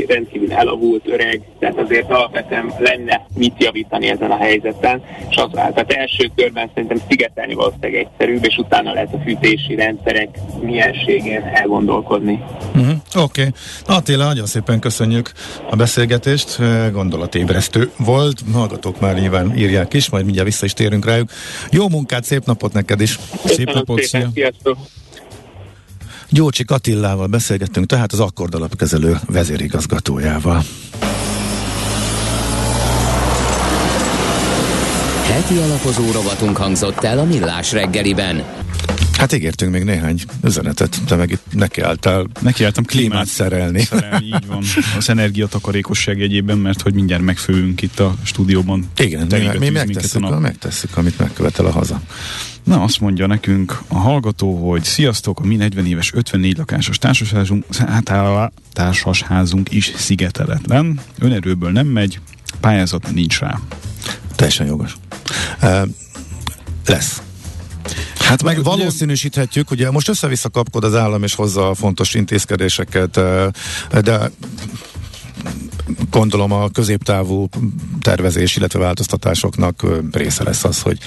rendkívül elavult, öreg, tehát azért alapvetően lenne mit javítani ezen a helyzeten. És az, tehát első körben szerintem szigetelni valószínűleg egyszerűbb, és utána lehet a fűtési rendszerek mienségén elgondolkodni. Uh-huh. Oké. Okay. Attila, nagyon szépen köszönjük a beszélgetést. Gondolatébresztő volt. Hallgatók már nyilván írják is, majd mindjárt vissza is térünk rájuk. Jó munkát, szép napot neked is. Köszönöm szép napot, szépen, szia. Sziasztok. Gyócsi Katillával beszélgettünk, tehát az Akkord alapkezelő vezérigazgatójával. Heti alapozó rovatunk hangzott el a Millás reggeliben. Hát ígértünk még néhány üzenetet, te meg itt nekiálltál nekiálltam klímát, klímát szerelni. szerelni. Így van, az energiatakarékosság jegyében, mert hogy mindjárt megfőünk itt a stúdióban. Igen, mi, mi megtesszük, a... megtesszük, amit megkövetel a haza. Na, azt mondja nekünk a hallgató, hogy sziasztok, a mi 40 éves 54 lakásos társasházunk, társasházunk is szigeteletlen, önerőből nem megy, pályázat nincs rá. Teljesen jogos. Uh, lesz. Hát meg valószínűsíthetjük, ugye most össze-vissza kapkod az állam és hozza a fontos intézkedéseket, de gondolom a középtávú tervezés, illetve változtatásoknak része lesz az, hogy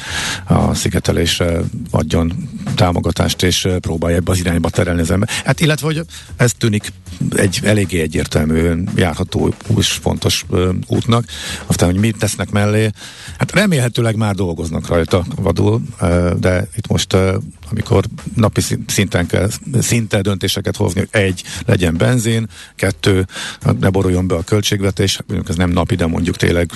a szigetelésre adjon támogatást, és próbálja ebbe az irányba terelni az ember. Hát illetve, hogy ez tűnik egy eléggé egyértelmű, járható és fontos útnak. Aztán, hogy mit tesznek mellé, hát remélhetőleg már dolgoznak rajta vadul, de itt most amikor napi szinten kell szinte döntéseket hozni, egy, legyen benzin, kettő, ne boruljon be a költségvetés, ez nem napi, de mondjuk tényleg,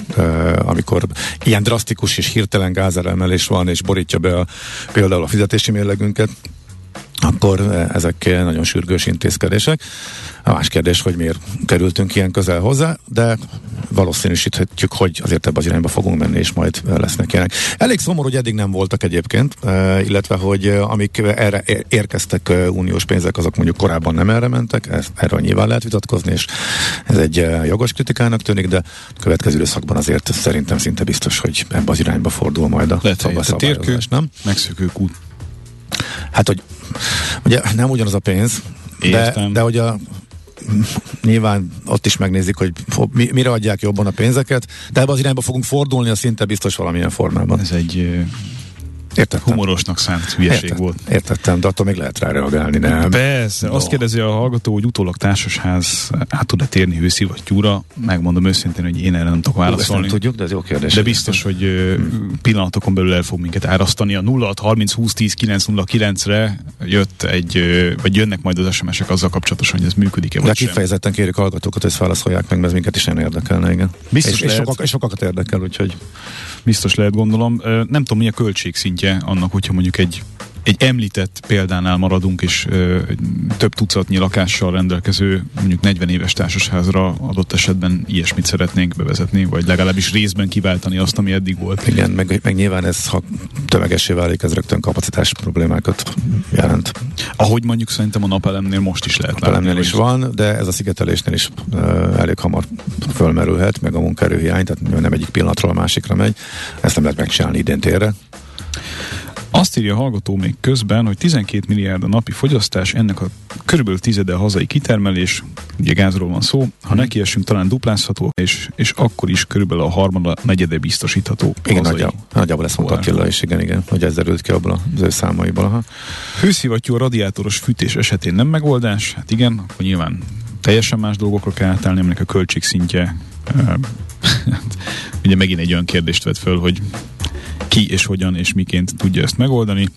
amikor ilyen drasztikus és hirtelen gázáremelés van, és borítja be a, például a fizetési mérlegünket, akkor ezek nagyon sürgős intézkedések. A más kérdés, hogy miért kerültünk ilyen közel hozzá, de valószínűsíthetjük, hogy azért ebbe az irányba fogunk menni, és majd lesznek ilyenek. Elég szomorú, hogy eddig nem voltak egyébként, illetve, hogy amik erre érkeztek uniós pénzek, azok mondjuk korábban nem erre mentek, ez, erről nyilván lehet vitatkozni, és ez egy jogos kritikának tűnik, de a következő időszakban azért szerintem szinte biztos, hogy ebbe az irányba fordul majd a lehet, a térkő, nem? Megszökők út. Hát, hogy ugye nem ugyanaz a pénz, de, de hogy a nyilván ott is megnézik, hogy mire adják jobban a pénzeket, de ebbe az irányba fogunk fordulni, a szinte biztos valamilyen formában. Ez egy Értettem. humorosnak szánt hülyeség Értett, volt. Értettem, de attól még lehet rá reagálni, nem? Persze, no. azt kérdezi a hallgató, hogy utólag társasház át tud-e térni hőszivattyúra. Megmondom őszintén, hogy én erre nem tudok válaszolni. nem tudjuk, de ez jó kérdés. De biztos, hogy hmm. pillanatokon belül el fog minket árasztani. A 06 30 20 10 909 re jött egy, vagy jönnek majd az SMS-ek azzal kapcsolatosan, hogy ez működik-e vagy De kifejezetten kérjük hallgatókat, hogy ezt válaszolják meg, mert ez minket is nem érdekelne, igen. Biztos és, lehet, és, sokak, és sokakat érdekel, úgyhogy biztos lehet gondolom. Nem tudom, mi a költségszintje annak, hogyha mondjuk egy egy említett példánál maradunk, és ö, több tucatnyi lakással rendelkező, mondjuk 40 éves társasházra adott esetben ilyesmit szeretnénk bevezetni, vagy legalábbis részben kiváltani azt, ami eddig volt. Igen, meg, meg nyilván ez, ha tömegessé válik, ez rögtön kapacitás problémákat jelent. Ahogy mondjuk szerintem a napelemnél most is lehet napelemnél látni. is van, de ez a szigetelésnél is ö, elég hamar fölmerülhet, meg a munkaerőhiány, tehát nem egyik pillanatról a másikra megy. Ezt nem lehet megcsinálni idén térre. Azt írja a hallgató még közben, hogy 12 milliárd a napi fogyasztás, ennek a körülbelül tizede a hazai kitermelés, ugye gázról van szó, ha hmm. nekiesünk talán duplázható, és, és akkor is körülbelül a harmada, negyede biztosítható. Igen, nagyjából, nagyjából ezt mondta Attila is, igen, igen, hogy ez derült ki abból az ő számaiból. Aha. Hőszivattyú a radiátoros fűtés esetén nem megoldás, hát igen, akkor nyilván teljesen más dolgokra kell átállni, aminek a költségszintje ugye megint egy olyan kérdést vet föl, hogy ki és hogyan és miként tudja ezt megoldani.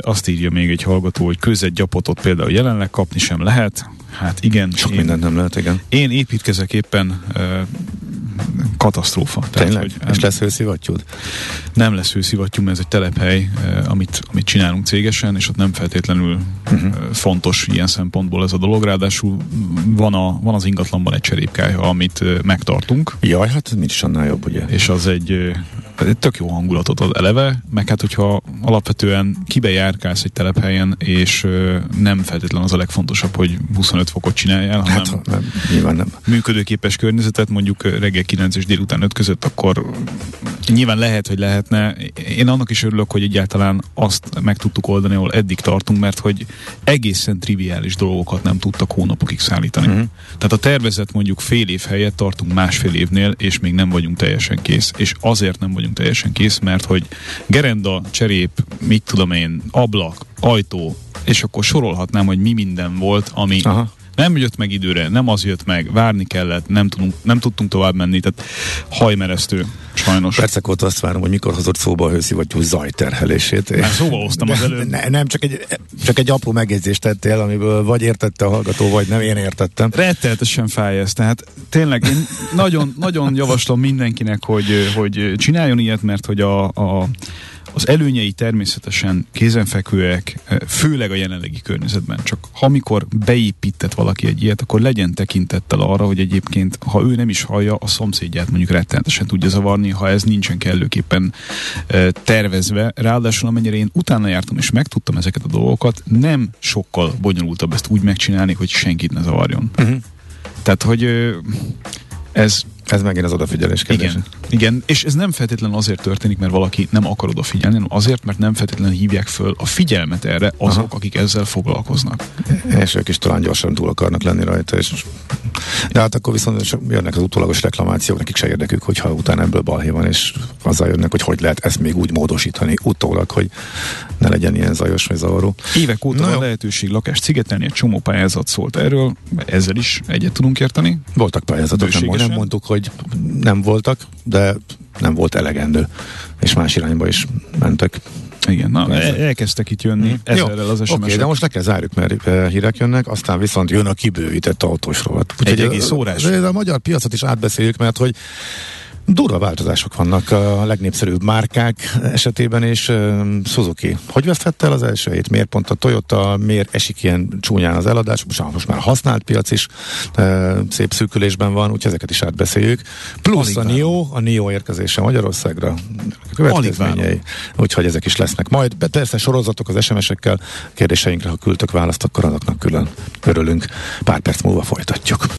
Azt írja még egy hallgató, hogy között gyapotot például jelenleg kapni sem lehet. Hát igen. Sok én, mindent nem lehet, igen. Én építkezek éppen katasztrófa. Tényleg? Tehát, hogy és lesz hőszivattyúd? Nem lesz hőszivattyú, mert ez egy telephely, amit, amit csinálunk cégesen, és ott nem feltétlenül uh-huh. fontos ilyen szempontból ez a dolog. Ráadásul van, a, van az ingatlanban egy cserépkája, amit megtartunk. Jaj, hát nincs annál jobb, ugye? És az egy tök jó hangulatot ad eleve, meg hát hogyha alapvetően kibejárkálsz egy telephelyen, és ö, nem feltétlenül az a legfontosabb, hogy 25 fokot csináljál, hanem hát, nem, nyilván nem. működőképes környezetet, mondjuk reggel 9 és délután 5 között, akkor nyilván lehet, hogy lehetne. Én annak is örülök, hogy egyáltalán azt meg tudtuk oldani, ahol eddig tartunk, mert hogy egészen triviális dolgokat nem tudtak hónapokig szállítani. Uh-huh. Tehát a tervezet mondjuk fél év helyett tartunk másfél évnél, és még nem vagyunk teljesen kész, és azért nem vagyunk vagyunk teljesen kész, mert hogy gerenda, cserép, mit tudom én, ablak, ajtó, és akkor sorolhatnám, hogy mi minden volt, ami Aha. Nem jött meg időre, nem az jött meg, várni kellett, nem, tudunk, nem tudtunk tovább menni, tehát hajmeresztő, sajnos. Percek óta azt várom, hogy mikor hozott szóba a hőszivattyú zajterhelését. Már szóba hoztam az előbb. Ne, nem, csak egy, csak egy apró megjegyzést tettél, amiből vagy értette a hallgató, vagy nem, én értettem. Rettenetesen fáj ez, tehát tényleg én nagyon, nagyon javaslom mindenkinek, hogy, hogy csináljon ilyet, mert hogy a, a az előnyei természetesen kézenfekvőek, eh, főleg a jelenlegi környezetben. Csak amikor beépített valaki egy ilyet, akkor legyen tekintettel arra, hogy egyébként, ha ő nem is hallja, a szomszédját mondjuk rettenetesen tudja zavarni, ha ez nincsen kellőképpen e, tervezve. Ráadásul amennyire én utána jártam és megtudtam ezeket a dolgokat, nem sokkal bonyolultabb ezt úgy megcsinálni, hogy senkit ne zavarjon. Uh-huh. Tehát, hogy ez ez megint az odafigyelés kérdése. Igen, igen, és ez nem feltétlenül azért történik, mert valaki nem akar odafigyelni, hanem azért, mert nem feltétlenül hívják föl a figyelmet erre azok, Aha. akik ezzel foglalkoznak. És ők is talán gyorsan túl akarnak lenni rajta, és de hát akkor viszont jönnek az utólagos reklamációk, nekik se érdekük, hogyha utána ebből balhé van, és azzal jönnek, hogy hogy lehet ezt még úgy módosítani utólag, hogy ne legyen ilyen zajos vagy zavaró. Évek óta Na van lehetőség lakást szigetelni, egy csomó pályázat szólt erről, ezzel is egyet tudunk érteni. Voltak pályázatok, nem, nem mondtuk, hogy hogy nem voltak, de nem volt elegendő, és más irányba is mentek. Igen, na, elkezdtek itt jönni hmm. ezerrel az sms Oké, okay, de most le kell zárjuk, mert uh, hírek jönnek, aztán viszont jön a kibővített autós rovat. Egy egész órás. De a magyar piacot is átbeszéljük, mert hogy Durva változások vannak a legnépszerűbb márkák esetében, és Suzuki. Hogy veszthette el az elsőjét? Miért pont a Toyota, miért esik ilyen csúnyán az eladás? Most, most már használt piac is szép szűkülésben van, úgyhogy ezeket is átbeszéljük. Plusz Alig a NIO, a NIO érkezése Magyarországra, következményei, úgyhogy ezek is lesznek majd. Persze sorozatok az SMS-ekkel, kérdéseinkre, ha küldtök választ, akkor azoknak külön örülünk. Pár perc múlva folytatjuk.